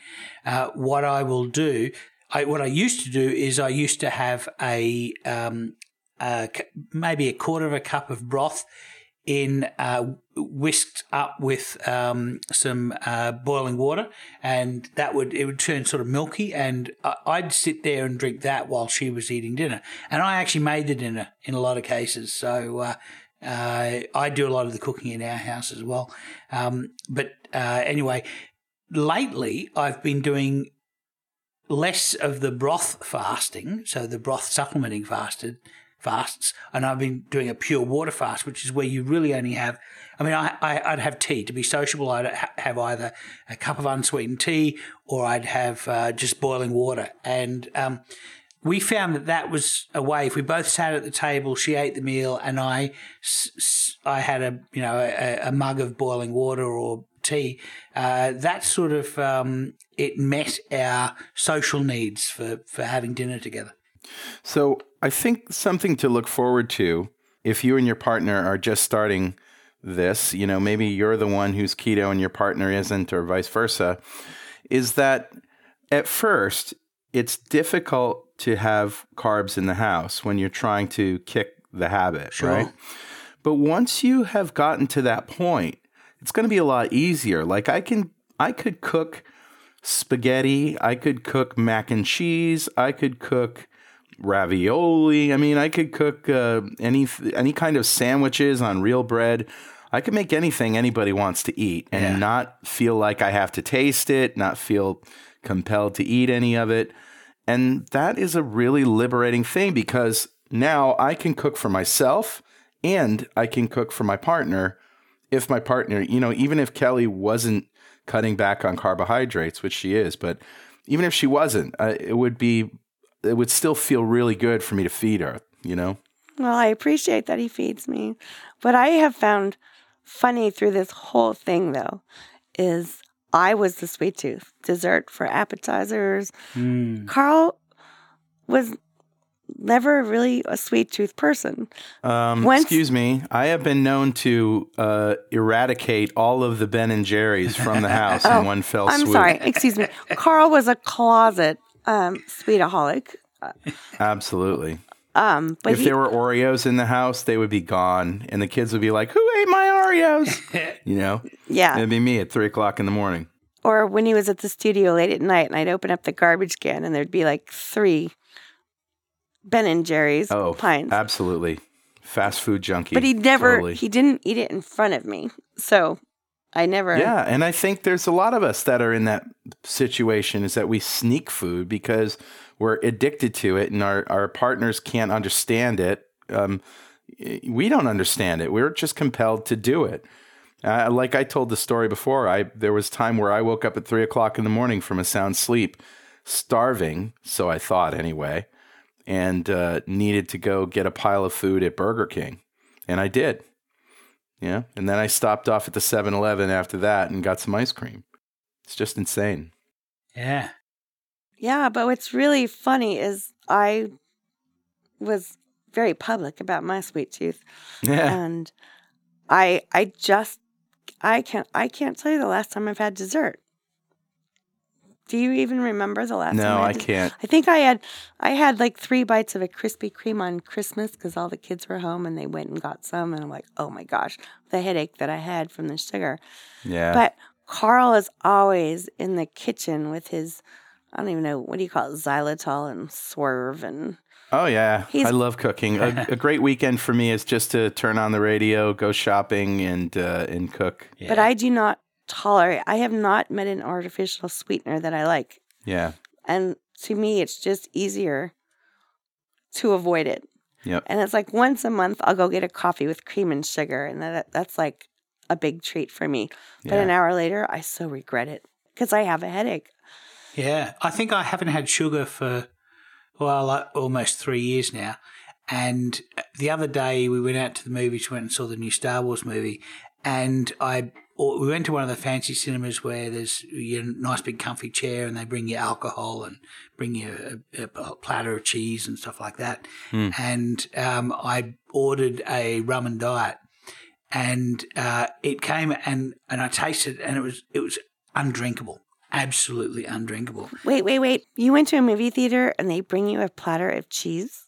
Uh, what I will do, I, what I used to do is I used to have a um, c- maybe a quarter of a cup of broth in uh, whisked up with um, some uh, boiling water, and that would it would turn sort of milky, and I'd sit there and drink that while she was eating dinner, and I actually made the dinner in a lot of cases, so. Uh, uh, I do a lot of the cooking in our house as well, um, but uh, anyway, lately I've been doing less of the broth fasting, so the broth supplementing fasted fasts, and I've been doing a pure water fast, which is where you really only have. I mean, I, I I'd have tea to be sociable. I'd ha- have either a cup of unsweetened tea or I'd have uh, just boiling water, and um, we found that that was a way. If we both sat at the table, she ate the meal, and I, I had a you know a, a mug of boiling water or tea. Uh, that sort of um, it met our social needs for for having dinner together.
So I think something to look forward to if you and your partner are just starting this, you know, maybe you're the one who's keto and your partner isn't, or vice versa, is that at first it's difficult to have carbs in the house when you're trying to kick the habit,
Sure.
right? But once you have gotten to that point, it's going to be a lot easier. Like I can, I could cook spaghetti. I could cook mac and cheese. I could cook ravioli. I mean, I could cook uh, any any kind of sandwiches on real bread. I could make anything anybody wants to eat and
Yeah.
not feel like I have to taste it, not feel compelled to eat any of it. And that is a really liberating thing because now I can cook for myself and I can cook for my partner if my partner, you know, even if Kelly wasn't cutting back on carbohydrates, which she is, but even if she wasn't, uh, it would be, it would still feel really good for me to feed her, you know?
well, I appreciate that he feeds me. What I have found funny through this whole thing, though, is I was the sweet tooth, dessert for appetizers.
Mm.
Carl was never really a sweet tooth person.
Um,
Once-
excuse me. I have been known to uh, eradicate all of the Ben and Jerry's from the house in one fell
Oh, I'm
swoop.
sorry, excuse me. Carl was a closet um, sweetaholic.
Absolutely.
Um, but
if
he,
there were Oreos in the house, they would be gone, and the kids would be like, "Who ate my Oreos?" you know,
yeah,
it'd be me at three o'clock in the morning.
or when he was at the studio late at night, and I'd open up the garbage can, and there'd be like three Ben and Jerry's
Oh,
pints.
absolutely, fast food junkie.
but he never,
Totally.
he didn't eat it in front of me, so I never.
Yeah, and I think there's a lot of us that are in that situation is that we sneak food because we're addicted to it and our, our partners can't understand it. Um, we don't understand it. We're just compelled to do it. Uh, like I told the story before, I there was time where I woke up at three o'clock in the morning from a sound sleep, starving, so I thought anyway, and uh, needed to go get a pile of food at Burger King, and I did. Yeah. And then I stopped off at the 7 Eleven after that and got some ice cream. It's just insane.
Yeah.
Yeah, but what's really funny is I was very public about my sweet tooth.
Yeah.
and I I just I can't I can't tell you the last time I've had dessert. Do you even remember the last time?
No, I
had
can't.
I think I had I had like three bites of a Krispy Kreme on Christmas because all the kids were home and they went and got some and I'm like, oh my gosh, the headache that I had from the sugar.
Yeah.
But Carl is always in the kitchen with his I don't even know what do you call it, xylitol and swerve and
oh, yeah.
He's-
I love cooking. a, a great weekend for me is just to turn on the radio, go shopping, and uh, and cook.
yeah.
but I do not tolerate I have not met an artificial sweetener that I like.
Yeah.
And to me, it's just easier to avoid it.
Yep.
And it's like once a month, I'll go get a coffee with cream and sugar. And that, that's like a big treat for me. But an hour later, I so regret it because I have a headache.
Yeah, I think I haven't had sugar for well, like almost three years now. And the other day we went out to the movies, went and saw the new Star Wars movie, and I or we went to one of the fancy cinemas where there's a nice big comfy chair, and they bring you alcohol and bring you a, a platter of cheese and stuff like that. And um, I ordered a rum and diet, and uh, it came and and I tasted, and it was it was undrinkable, absolutely undrinkable.
Wait, wait, wait. You went to a movie theater and they bring you a platter of cheese?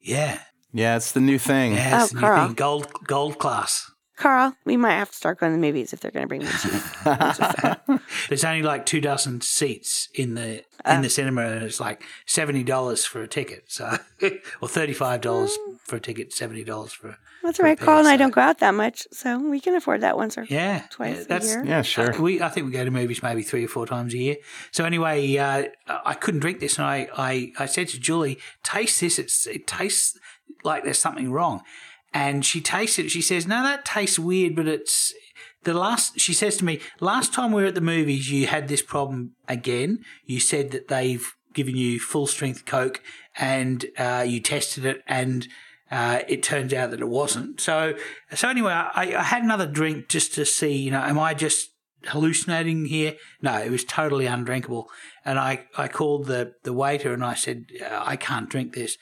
Yeah.
Yeah, it's the new thing.
Yeah, it's
Oh,
the new
Carl.
thing. Gold gold class.
Carl, we might have to start going to the movies if they're going to bring me cheese.
There's only like two dozen seats in the in the cinema, and it's like seventy dollars for a ticket. So, or thirty five dollars for a ticket, seventy dollars for.
That's all right.
For
Carl and I don't go out that much, so we can afford that once or
Yeah,
twice
yeah,
a
that's
year.
Yeah, sure.
Uh, we, I think we go to movies maybe three or four times a year. So anyway, uh, I couldn't drink this, and I, I, I said to Julie, "Taste this. It's, it tastes like there's something wrong." And she tasted it. She says, "No, that tastes weird, but it's." The last, she says to me, last time we were at the movies, you had this problem again. You said that they've given you full strength Coke and uh, you tested it and uh, it turns out that it wasn't. So, so anyway, I, I had another drink just to see, you know, am I just hallucinating here? No, it was totally undrinkable. And I, I called the, the waiter and I said, I can't drink this.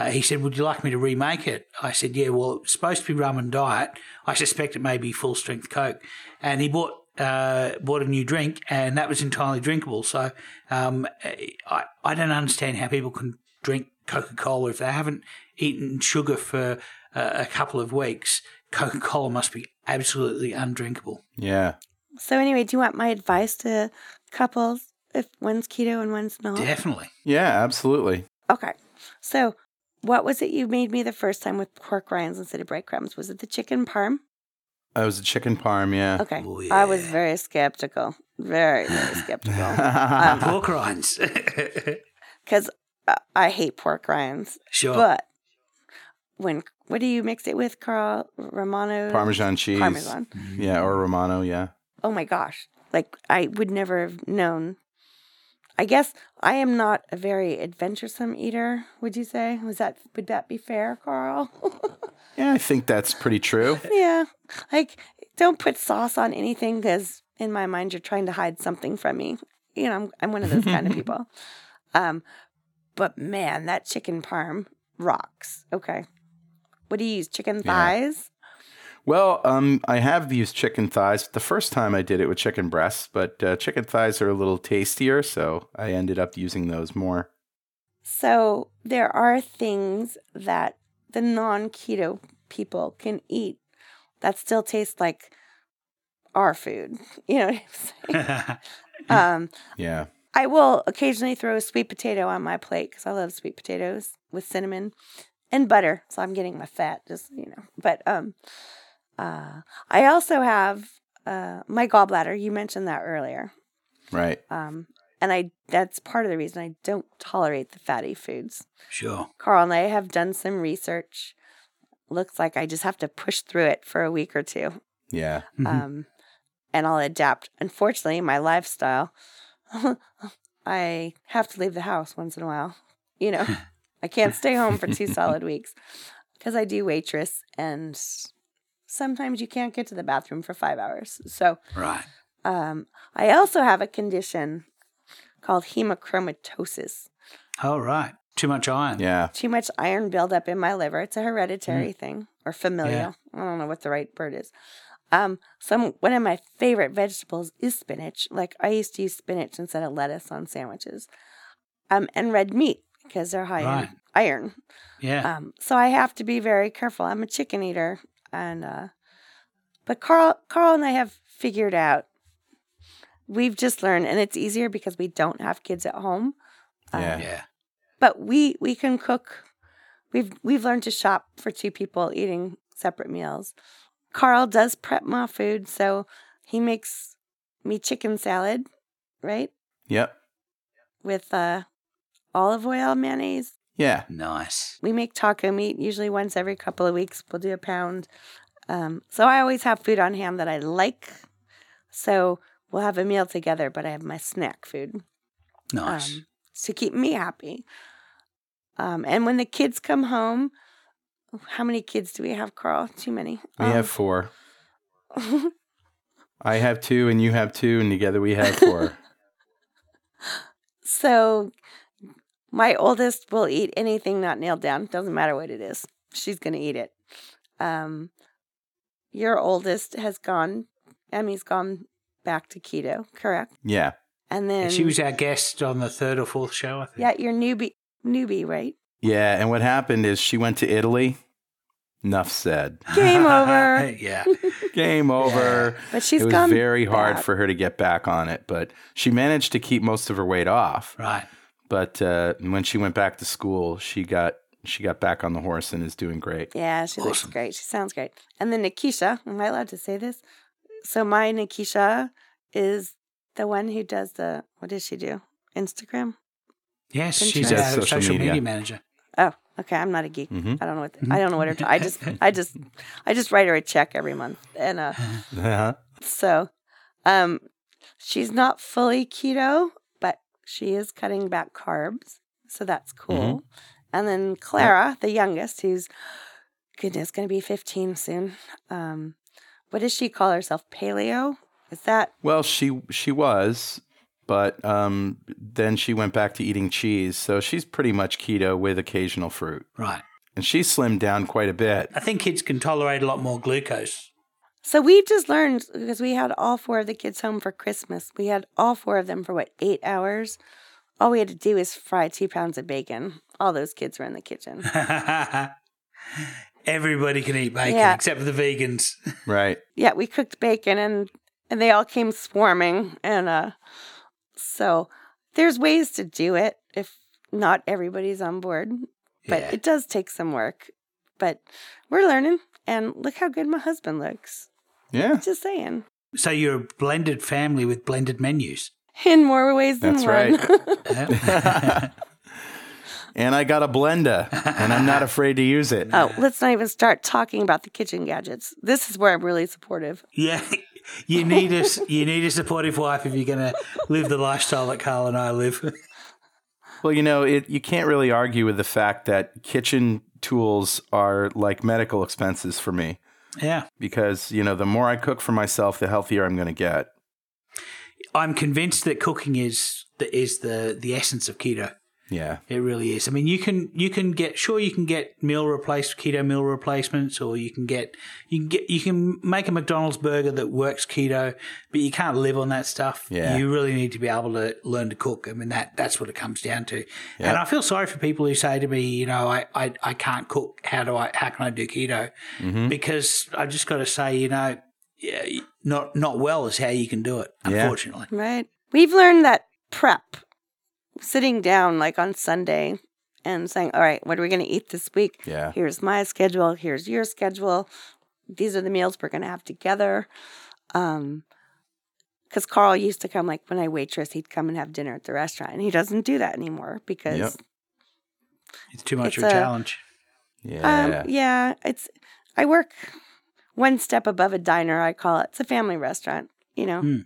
Uh, he said, Would you like me to remake it? I said, Yeah, well, it's supposed to be rum and diet. I suspect it may be full strength Coke. And he bought uh, bought a new drink, and that was entirely drinkable. So um, I, I don't understand how people can drink Coca Cola if they haven't eaten sugar for uh, a couple of weeks. Coca Cola must be absolutely undrinkable.
Yeah.
So anyway, do you want my advice to couples if one's keto and one's not?
Definitely.
Yeah, absolutely.
Okay. So what was it you made me the first time with pork rinds instead of breadcrumbs? Was it the chicken parm?
That was a chicken parm, yeah.
Okay.
Oh,
I was very skeptical. Very, very skeptical. Um,
Pork rinds.
Because uh, I hate pork rinds.
sure.
But when, what do you mix it with, Carl? Romano?
Parmesan cheese.
Parmesan.
Yeah, or Romano, yeah.
Oh my gosh. Like, I would never have known. I guess I am not a very adventuresome eater, would you say? Was that would that be fair, Carl?
Yeah, I think that's pretty true.
yeah. Like don't put sauce on anything cuz in my mind you're trying to hide something from me. You know, I'm I'm one of those kind of people. Um but man, that chicken parm rocks. Okay. What do you use? Chicken thighs?
Well, um, I have used chicken thighs. The first time I did it with chicken breasts, but uh, chicken thighs are a little tastier, so I ended up using those more.
So there are things that the non keto people can eat that still taste like our food. You know what I'm saying? um,
Yeah.
I will occasionally throw a sweet potato on my plate because I love sweet potatoes with cinnamon and butter. So I'm getting my fat, just you know. But um, uh, I also have uh my gallbladder. You mentioned that earlier.
Right.
Um, and I that's part of the reason I don't tolerate the fatty foods.
sure.
Carl and I have done some research. Looks like I just have to push through it for a week or two.
Yeah.
Mhm.
Um, and I'll adapt. Unfortunately, my lifestyle, I have to leave the house once in a while. You know, I can't stay home for two solid weeks because I do waitress, and sometimes you can't get to the bathroom for five hours. So,
right.
um, I also have a condition called hemochromatosis.
Oh, right. Too much iron.
Yeah.
too much iron buildup in my liver. It's a hereditary thing or familial. I don't know what the right word is. Um, some one of my favorite vegetables is spinach. Like I used to use spinach instead of lettuce on sandwiches. Um, and red meat because they're high
Right.
in iron.
Yeah.
Um, so I have to be very careful. I'm a chicken eater, and uh, but Carl, Carl and I have figured out. We've just learned, and it's easier because we don't have kids at home
Yeah.
yeah.
but we we can cook we've we've learned to shop for two people eating separate meals carl does prep my food so he makes me chicken salad right
Yep.
with uh olive oil mayonnaise
Yeah.
Nice.
we make taco meat usually once every couple of weeks we'll do a pound um, so i always have food on hand that i like so we'll have a meal together but i have my snack food
Nice.
um, to keep me happy. Um, and when the kids come home, how many kids do we have, Carl? Too many.
We
Um,
have four. I have two, and you have two, and together we have four.
so my oldest will eat anything not nailed down. Doesn't matter what it is. She's going to eat it. Um, your oldest has gone, Emmy's gone back to keto, correct?
yeah.
And then,
she was our guest on the third or fourth show, I think.
yeah, your newbie, newbie, right?
Yeah. And what happened is she went to Italy. Enough said.
Game over.
yeah.
Game over.
But she's
it was
gone
very hard
back.
for her to get back on it, but she managed to keep most of her weight off.
Right.
But uh, when she went back to school, she got she got back on the horse and is doing great.
Yeah, she looks great. She sounds great. And then Nikisha, am I allowed to say this? So my Nikisha is the one who does the what does she do? Instagram?
Yes,
Pinterest.
she's
She
our
does
social,
social
media.
media.
manager.
Oh, okay. I'm not a geek.
Mhm.
I don't know what I don't know what her. T- I just I just I just write her a check every month, and uh,
Uh-huh.
so um, she's not fully keto, but she is cutting back carbs, so that's cool. And then Clara, the youngest, who's goodness going to be 15 soon. Um, what does she call herself? Paleo? Is that
Well, she she was, but um, then she went back to eating cheese, so she's pretty much keto with occasional fruit,
Right.
and she slimmed down quite a bit.
I think kids can tolerate a lot more glucose.
So? We've just learned because we had all four of the kids home for Christmas. We had all four of them for what eight hours. All we had to do was fry two pounds of bacon. All those kids were in the kitchen.
Everybody can eat bacon
Yeah.
except for the vegans.
Right.
yeah, we cooked bacon and and they all came swarming and uh so there's ways to do it if not everybody's on board. But
Yeah.
it does take some work. But we're learning and look how good my husband looks.
Yeah.
Just saying.
So you're a blended family with blended menus.
In more ways than
That's
one.
Yeah.
And I got a blender, and I'm not afraid to use it.
oh, let's not even start talking about the kitchen gadgets. This is where I'm really supportive.
yeah. You need a you need a supportive wife if you're going to live the lifestyle that Carl and I live.
Well, you know, it, you can't really argue with the fact that kitchen tools are like medical expenses for me
yeah.
because, you know, the more I cook for myself, the healthier I'm going to get.
I'm convinced that cooking is the, is the the essence of keto.
Yeah.
It really is. I mean, you can you can get sure you can get meal replace keto meal replacements, or you can get you can get you can make a McDonald's burger that works keto, but you can't live on that stuff.
Yeah.
You really need to be able to learn to cook. I mean, that that's what it comes down to. And I feel sorry for people who say to me, you know, I, I, I can't cook. How do I? How can I do keto?
Mm-hmm.
Because I just got to say, you know, yeah, not not well is how you can do it.
Yeah.
Unfortunately.
Right. We've learned that prep, sitting down like on Sunday and saying, all right, what are we going to eat this week?
Yeah.
Here's my schedule. Here's your schedule. These are the meals we're going to have together. Um, because Carl used to come like when I waitress, he'd come and have dinner at the restaurant, and he doesn't do that anymore because
Yep.
It's too much
It's
of a
a-
challenge.
Yeah.
Um, yeah, it's. I work one step above a diner. I call it. It's a family restaurant. You know,
Hmm.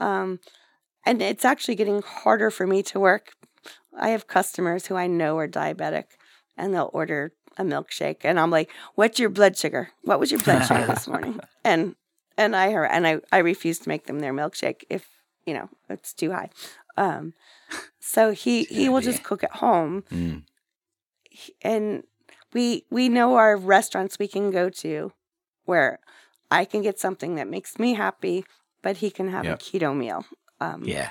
um, and it's actually getting harder for me to work. I have customers who I know are diabetic, and they'll order a milkshake, and I'm like, "What's your blood sugar? What was your blood sugar this morning?" And and I and I I refuse to make them their milkshake if you know it's too high. Um, so he he will just cook at home
Mm.
and we we know our restaurants we can go to where I can get something that makes me happy, but he can have
Yep.
a keto meal. Um,
Yeah.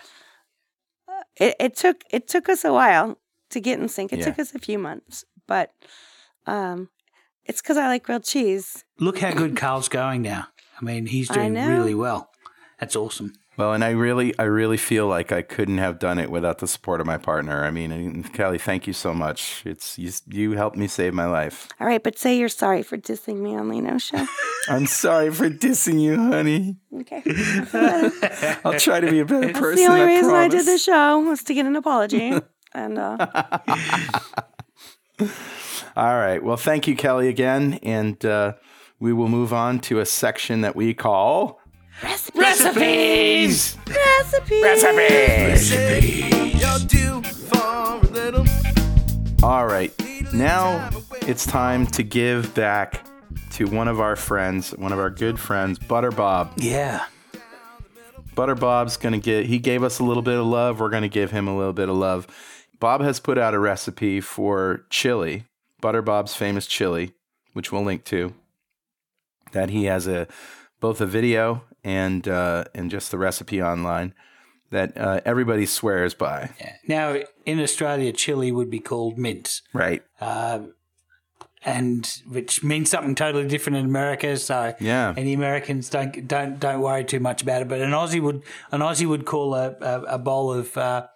it, it took it took us a while to get in sync. It
Yeah.
took us a few months, but um, it's because I like grilled cheese.
Look how good Carl's going now. I mean, he's doing really well. That's awesome.
Well, and I really, I really feel like I couldn't have done it without the support of my partner. I mean, Kelly, thank you so much. It's you, you helped me save my life.
All right, but say you're sorry for dissing me on Leno's show.
I'm sorry for dissing you, honey.
Okay,
I'll try to be a better
that's
person.
the only
I
reason I did
promise.
the show was to get an apology. and uh,
All right. Well, thank you, Kelly, again, and uh, we will move on to a section that we call
Recipes!
recipe.
You'll do for a little.
All right. Now it's time to give back to one of our friends, one of our good friends, Butter Bob.
Yeah.
Butter Bob's going to get, he gave us a little bit of love. We're going to give him a little bit of love. Bob has put out a recipe for chili, Butter Bob's famous chili, which we'll link to. That he has a both a video and uh, and just the recipe online that uh, everybody swears by.
yeah. Now, in Australia, chili would be called mince,
Right.
uh, and which means something totally different in America. So,
Yeah.
any Americans don't don't don't worry too much about it. But an Aussie would an Aussie would call a a, a bowl of uh,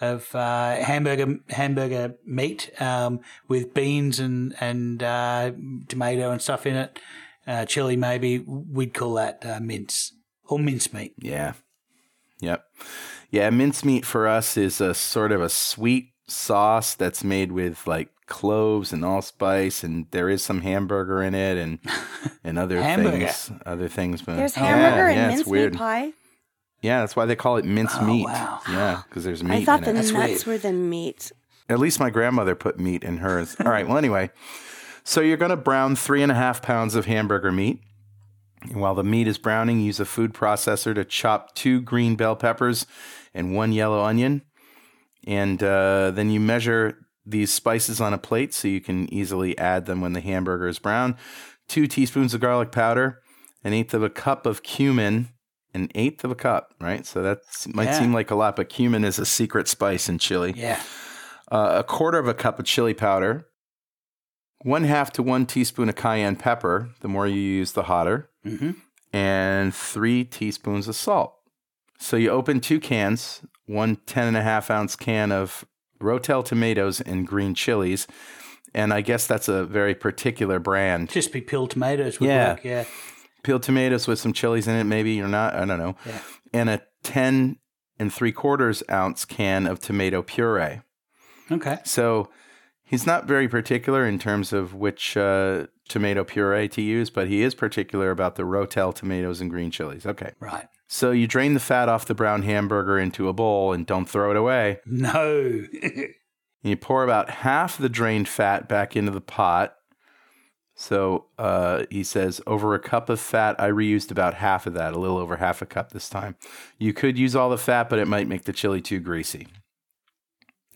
of uh, hamburger hamburger meat um, with beans and and uh, tomato and stuff in it, uh, chili maybe. We'd call that uh, mince or mince meat.
Yeah. Yep. Yeah, mincemeat for us is a sort of a sweet sauce that's made with like cloves and allspice and there is some hamburger in it and and other things other things but
There's
yeah,
hamburger
yeah,
and
it's
mincemeat pie.
Yeah, that's why they call it mincemeat.
wow.
Yeah, because there's meat
I thought
in
the
it.
Nuts
weird.
were the meat.
At least my grandmother put meat in hers. All right. Well, anyway, so you're going to brown three and a half pounds of hamburger meat. And while the meat is browning, use a food processor to chop two green bell peppers and one yellow onion. And uh, then you measure these spices on a plate so you can easily add them when the hamburger is brown. Two teaspoons of garlic powder, an eighth of a cup of cumin, an eighth of a cup, right? So that might
Yeah.
seem like a lot, but cumin is a secret spice in chili
Yeah.
uh, a quarter of a cup of chili powder, one half to one teaspoon of cayenne pepper. The more you use, the hotter,
hmm
and three teaspoons of salt. So you open two cans, one 10 and a half ounce can of Rotel tomatoes and green chilies. And I guess that's a very particular brand.
Just be peeled tomatoes would
Yeah.
work. Yeah.
Peeled tomatoes with some chilies in it, maybe or not. I don't know.
Yeah.
And a 10 and three quarters ounce can of tomato puree.
Okay.
So he's not very particular in terms of which uh, tomato puree to use, but he is particular about the Rotel tomatoes and green chilies. Okay.
Right.
So you drain the fat off the brown hamburger into a bowl and don't throw it away.
No.
And you pour about half the drained fat back into the pot. So uh, he says, over a cup of fat, I reused about half of that, a little over half a cup this time. You could use all the fat, but it might make the chili too greasy.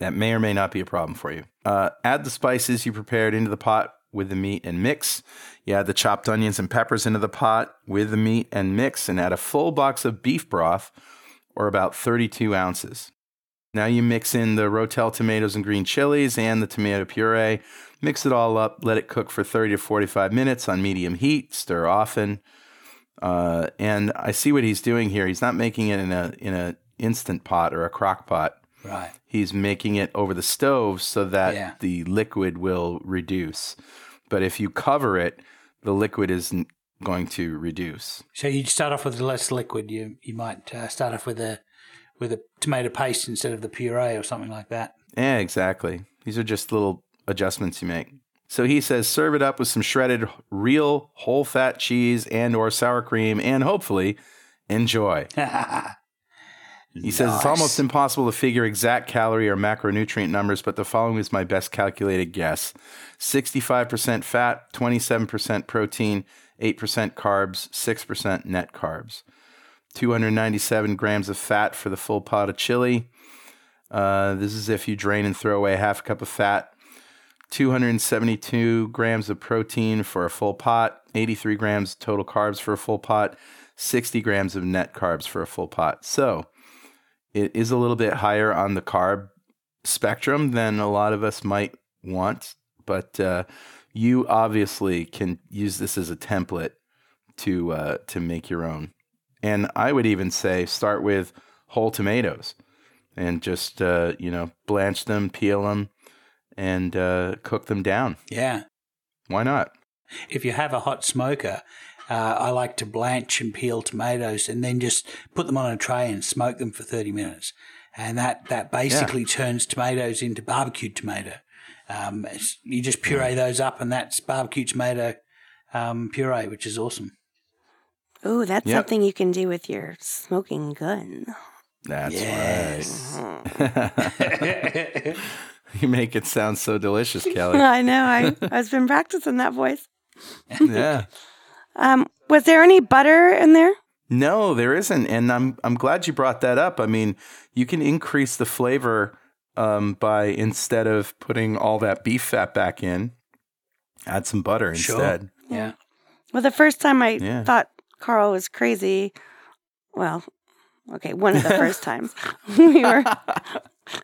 That may or may not be a problem for you. Uh, add the spices you prepared into the pot with the meat and mix. You add the chopped onions and peppers into the pot with the meat and mix, and add a full box of beef broth, or about 32 ounces. Now you mix in the Rotel tomatoes and green chilies and the tomato puree. Mix it all up. Let it cook for 30 to 45 minutes on medium heat. Stir often. Uh, and I see what he's doing here. He's not making it in a in a instant pot or a crock pot.
Right.
He's making it over the stove so that
Yeah.
the liquid will reduce. But if you cover it, the liquid isn't going to reduce.
So you start off with less liquid. You you might uh, start off with a with a tomato paste instead of the puree or something like that.
Yeah, exactly. These are just little adjustments you make. So he says serve it up with some shredded real whole fat cheese and or sour cream and hopefully enjoy. He says it's almost impossible to figure exact calorie or macronutrient numbers, but the following is my best calculated guess 65% fat, 27% protein, 8% carbs, 6% net carbs. 297 grams of fat for the full pot of chili. Uh, this is if you drain and throw away half a cup of fat. 272 grams of protein for a full pot, 83 grams total carbs for a full pot, 60 grams of net carbs for a full pot. So it is a little bit higher on the carb spectrum than a lot of us might want, but uh, you obviously can use this as a template to uh, to make your own. And I would even say start with whole tomatoes and just uh, you know blanch them, peel them, and uh, cook them down.
Yeah.
Why not?
If you have a hot smoker, uh, I like to blanch and peel tomatoes and then just put them on a tray and smoke them for 30 minutes. And that, that basically turns tomatoes into barbecued tomato. Um, you just puree those up and that's barbecue tomato um, puree, which is awesome.
Oh, that's
Yep.
something you can do with your smoking gun.
That's
Yes.
right. you make it sound so delicious, Kelly.
I know. I I've been practicing that voice.
yeah.
Um, was there any butter in there?
No, there isn't, and I'm I'm glad you brought that up. I mean, you can increase the flavor um, by instead of putting all that beef fat back in, add some butter
Sure.
instead.
Yeah.
Well, the first time I
Yeah.
thought Carl was crazy. Well, okay, one of the first times we were.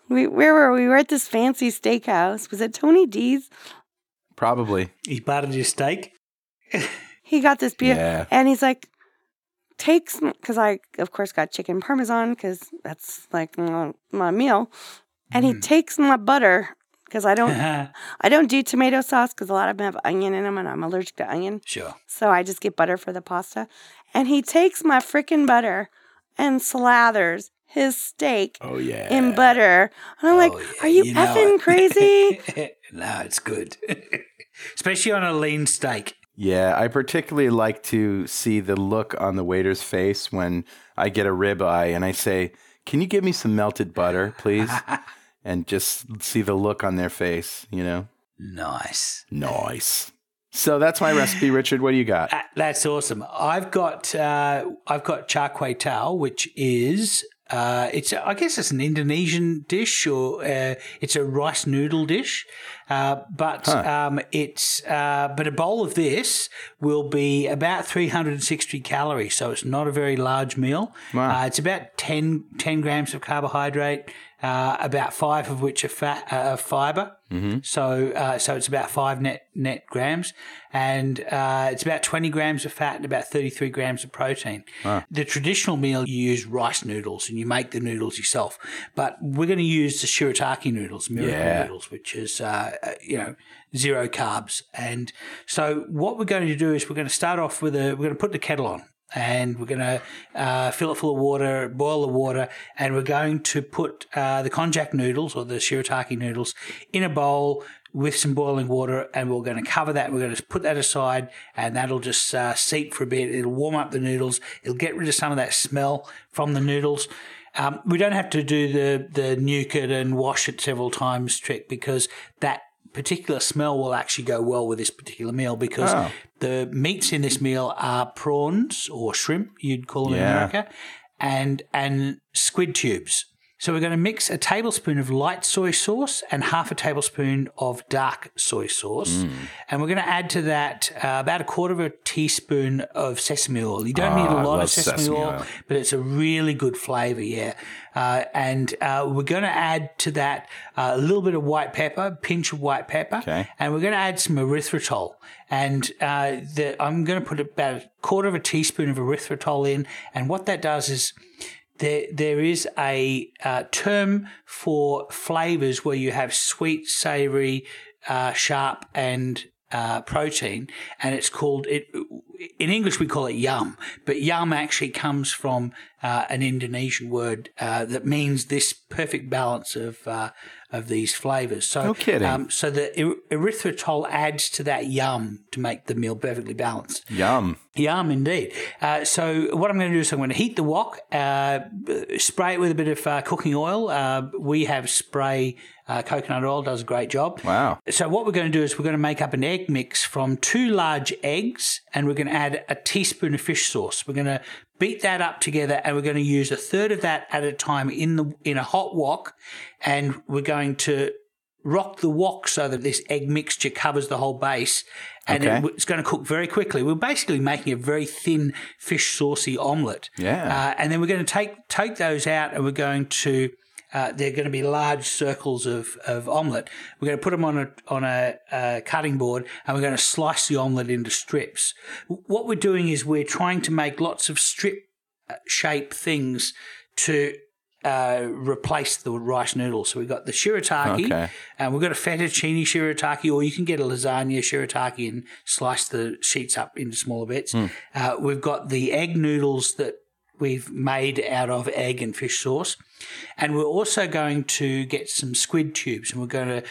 We where were we? We were at this fancy steakhouse. Was it Tony D's?
Probably.
He buttered your steak.
He got this beer,
Yeah.
and he's like, "Take some," because I, of course, got chicken parmesan because that's like my, my meal, and he mm. takes my butter because I don't, I don't do tomato sauce because a lot of them have onion in them, and I'm allergic to onion.
sure.
So I just get butter for the pasta. And he takes my freaking butter and slathers his steak
Oh yeah.
in butter. And I'm like,
Oh, yeah,
are you,
you
effing crazy?
no, it's good. Especially on a lean steak.
Yeah, I particularly like to see the look on the waiter's face when I get a ribeye and I say, "Can you give me some melted butter, please?" and just see the look on their face. You know.
Nice.
Nice. So that's my recipe, Richard. What do you got?
That's awesome. I've got uh, I've got char kway teow, which is uh, it's I guess it's an Indonesian dish or uh, it's a rice noodle dish, uh, but um, it's uh, but a bowl of this will be about 360 calories, so it's not a very large meal.
Wow.
Uh, it's about 10, 10 grams of carbohydrate, uh, about five of which are fat uh, fiber. Mm-hmm. So uh, so it's about five net net grams, and uh, it's about twenty grams of fat and about thirty three grams of protein. The traditional meal you use rice noodles and you make the noodles yourself, but we're going to use the shirataki noodles, miracle
Yeah.
noodles, which is uh, uh, you know zero carbs. And so what we're going to do is we're going to start off with a we're going to put the kettle on and we're going to uh, fill it full of water, boil the water, and we're going to put uh, the konjac noodles or the shirataki noodles in a bowl with some boiling water, and we're going to cover that. We're going to put that aside, and that'll just uh, seep for a bit. It'll warm up the noodles. It'll get rid of some of that smell from the noodles. Um, we don't have to do the the nuke it and wash it several times trick because that particular smell will actually go well with this particular meal because
Oh.
the meats in this meal are prawns or shrimp, you'd call them in America, and and squid tubes. So we're going to mix a tablespoon of light soy sauce and half a tablespoon of dark soy sauce. And we're going to add to that uh, about a quarter of a teaspoon of sesame oil. You don't need a lot of sesame,
sesame
oil,
oil.
but it's a really good flavor, yeah. Uh, and uh, we're going to add to that uh, a little bit of white pepper, pinch of white pepper,
Okay.
and we're going to add some erythritol. And uh, the, I'm going to put about a quarter of a teaspoon of erythritol in. And what that does is there there is a uh, term for flavors where you have sweet, savory, uh, sharp, and uh, protein, and it's called it. In English, we call it yum, but yum actually comes from uh, an Indonesian word uh, that means this perfect balance of uh, of these flavors. So,
No kidding.
Um, so the er- erythritol adds to that yum to make the meal perfectly balanced.
Yum.
Yum, indeed. Uh, so what I'm going to do is I'm going to heat the wok, uh, spray it with a bit of uh, cooking oil. Uh, we have spray uh, coconut oil, does a great job.
Wow.
So what we're going to do is we're going to make up an egg mix from two large eggs, and we're going to add a teaspoon of fish sauce. We're going to beat that up together, and we're going to use a third of that at a time in the in a hot wok, and we're going to rock the wok so that this egg mixture covers the whole base and
Okay.
it, it's going to cook very quickly. We're basically making a very thin fish saucy omelette.
Yeah.
Uh, and then we're going to take take those out and we're going to uh, they're going to be large circles of, of omelette. We're going to put them on a on a, uh cutting board and we're going to slice the omelette into strips. What we're doing is we're trying to make lots of strip uh, shape things to uh, replace the rice noodles. So we've got the shirataki,
Okay.
and we've got a fettuccine shirataki, or you can get a lasagna shirataki and slice the sheets up into smaller bits. Uh, we've got the egg noodles that we've made out of egg and fish sauce, and we're also going to get some squid tubes, and we're going to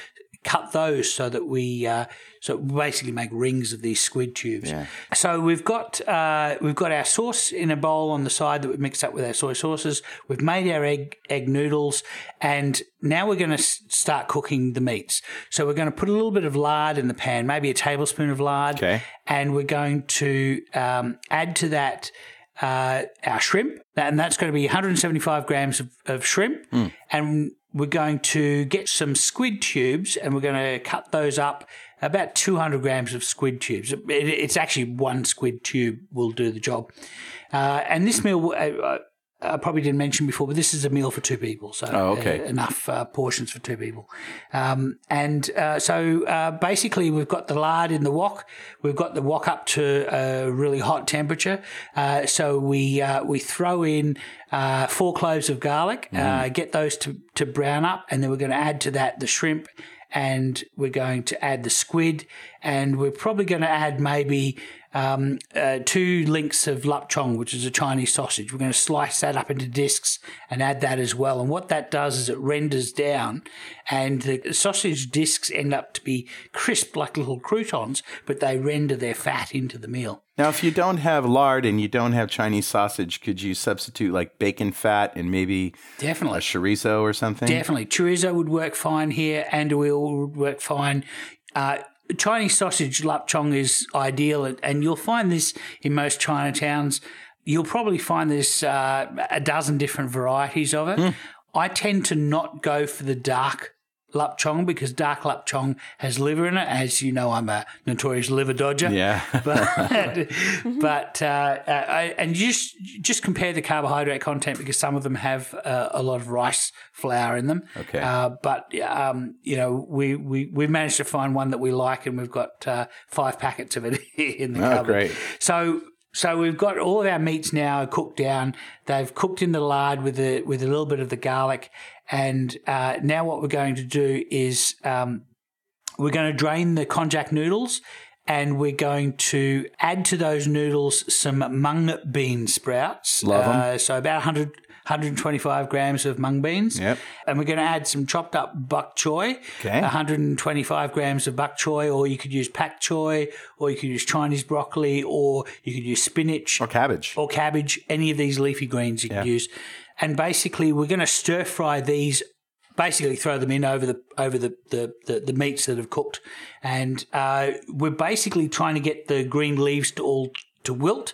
cut those so that we uh, so we basically make rings of these squid tubes. So we've got uh, we've got our sauce in a bowl on the side that we've mixed up with our soy sauces. We've made our egg egg noodles, and now we're going to start cooking the meats. So we're going to put a little bit of lard in the pan, maybe a tablespoon of lard,
Okay.
and we're going to um, add to that uh, our shrimp, and that's going to be 175 grams of, of shrimp, and we're going to get some squid tubes, and we're going to cut those up. About 200 grams of squid tubes. It's actually one squid tube will do the job. Uh, and this meal, uh, I probably didn't mention before, but this is a meal for two people. So
Oh, okay.
uh, enough uh, portions for two people. Um, and uh, so uh, basically, we've got the lard in the wok. We've got the wok up to a really hot temperature. Uh, so we uh, we throw in uh, four cloves of garlic, uh, get those to, to brown up, and then we're going to add to that the shrimp. And we're going to add the squid, and we're probably going to add maybe um, uh, two links of lap chong, which is a Chinese sausage. We're going to slice that up into discs and add that as well. And what that does is it renders down, and the sausage discs end up to be crisp like little croutons, but they render their fat into the meal.
Now, if you don't have lard and you don't have Chinese sausage, could you substitute like bacon fat and maybe
definitely a
chorizo or something?
Definitely. Chorizo would work fine here. Andouille would work fine. Uh, Chinese sausage lap chong is ideal, and- you'll find this in most Chinatowns. You'll probably find this uh, a dozen different varieties of it. I tend to not go for the dark lapchong because dark lap chong has liver in it. As you know, I'm a notorious liver dodger
Yeah.
but but uh, uh, I- and just just compare the carbohydrate content because some of them have uh, a lot of rice flour in them.
Okay.
Uh, but um, you know, we we we managed to find one that we like, and we've got uh, five packets of it in the
Oh,
cupboard.
great.
So. So we've got all of our meats now cooked down. They've cooked in the lard with a with a little bit of the garlic, and uh, now what we're going to do is um, we're going to drain the konjac noodles and we're going to add to those noodles some mung bean sprouts.
Love 'em.
Uh, so about 100, 125 grams of mung beans.
Yep.
And we're going to add some chopped up bok choy.
Okay.
125 grams of bok choy, or you could use pak choy, or you could use Chinese broccoli, or you could use spinach
Or cabbage.
or cabbage, any of these leafy greens you can use. And basically, we're going to stir fry these. Basically, throw them in over the over the the, the, the meats that have cooked, and uh, we're basically trying to get the green leaves to all to wilt.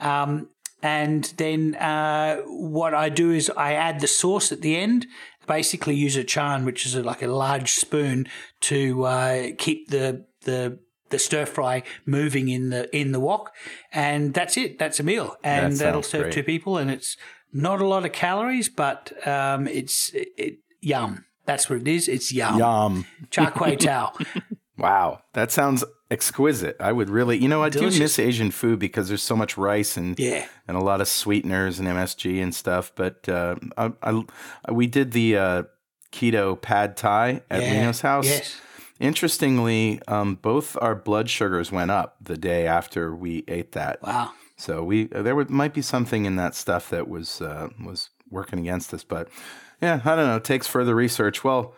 Um, and then uh, what I do is I add the sauce at the end. Basically, use a chan, which is a, like a large spoon, to uh, keep the the the stir fry moving in the in the wok, and that's it. That's a meal, and
That
that'll serve
great.
two people, and it's not a lot of calories, but um, it's it, it, yum. That's what it is. It's yum.
Yum.
Char kway tao.
Wow, that sounds exquisite. I would really, you know, I do miss Asian food because there's so much rice and
Yeah.
and a lot of sweeteners and MSG and stuff. But uh, I, I, we did the uh, keto pad thai at
Yeah.
Reno's house.
Yes.
Interestingly, um, both our blood sugars went up the day after we ate that.
Wow.
So we there would, might be something in that stuff that was uh, was working against us. But yeah, I don't know. It takes further research. Well,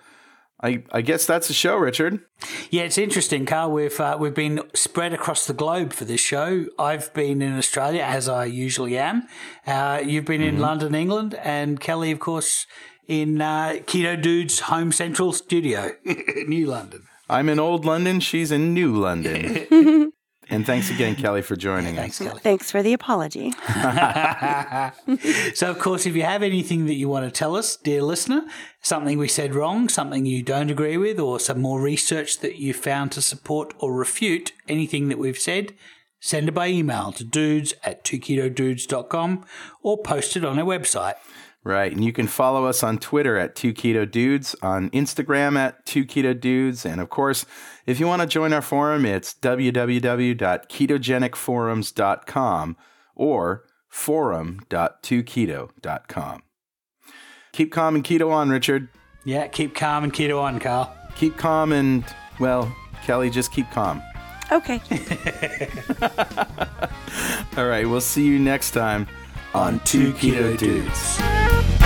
I I guess that's the show, Richard.
Yeah, it's interesting, Carl. We've uh, we've been spread across the globe for this show. I've been in Australia, as I usually am. Uh, you've been
Mm-hmm.
in London, England, and Kelly, of course, in uh, Keto Dude's home central studio, New London.
I'm in Old London. She's in New London. and thanks again, Kelly, for joining
Thanks,
us.
Kelly.
Thanks for the apology.
So, of course, if you have anything that you want to tell us, dear listener, something we said wrong, something you don't agree with, or some more research that you found to support or refute anything that we've said, send it by email to dudes at 2ketodudes.com or post it on our website.
Right. And you can follow us on Twitter at 2 Keto Dudes, on Instagram at 2 Keto Dudes. And of course, if you want to join our forum, it's www.ketogenicforums.com or forum.2keto.com. Keep calm and keto on, Richard.
Yeah, keep calm and keto on, Carl.
Keep calm and, well, Kelly, just keep calm.
Okay.
All right. We'll see you next time on 2 Keto Dudes.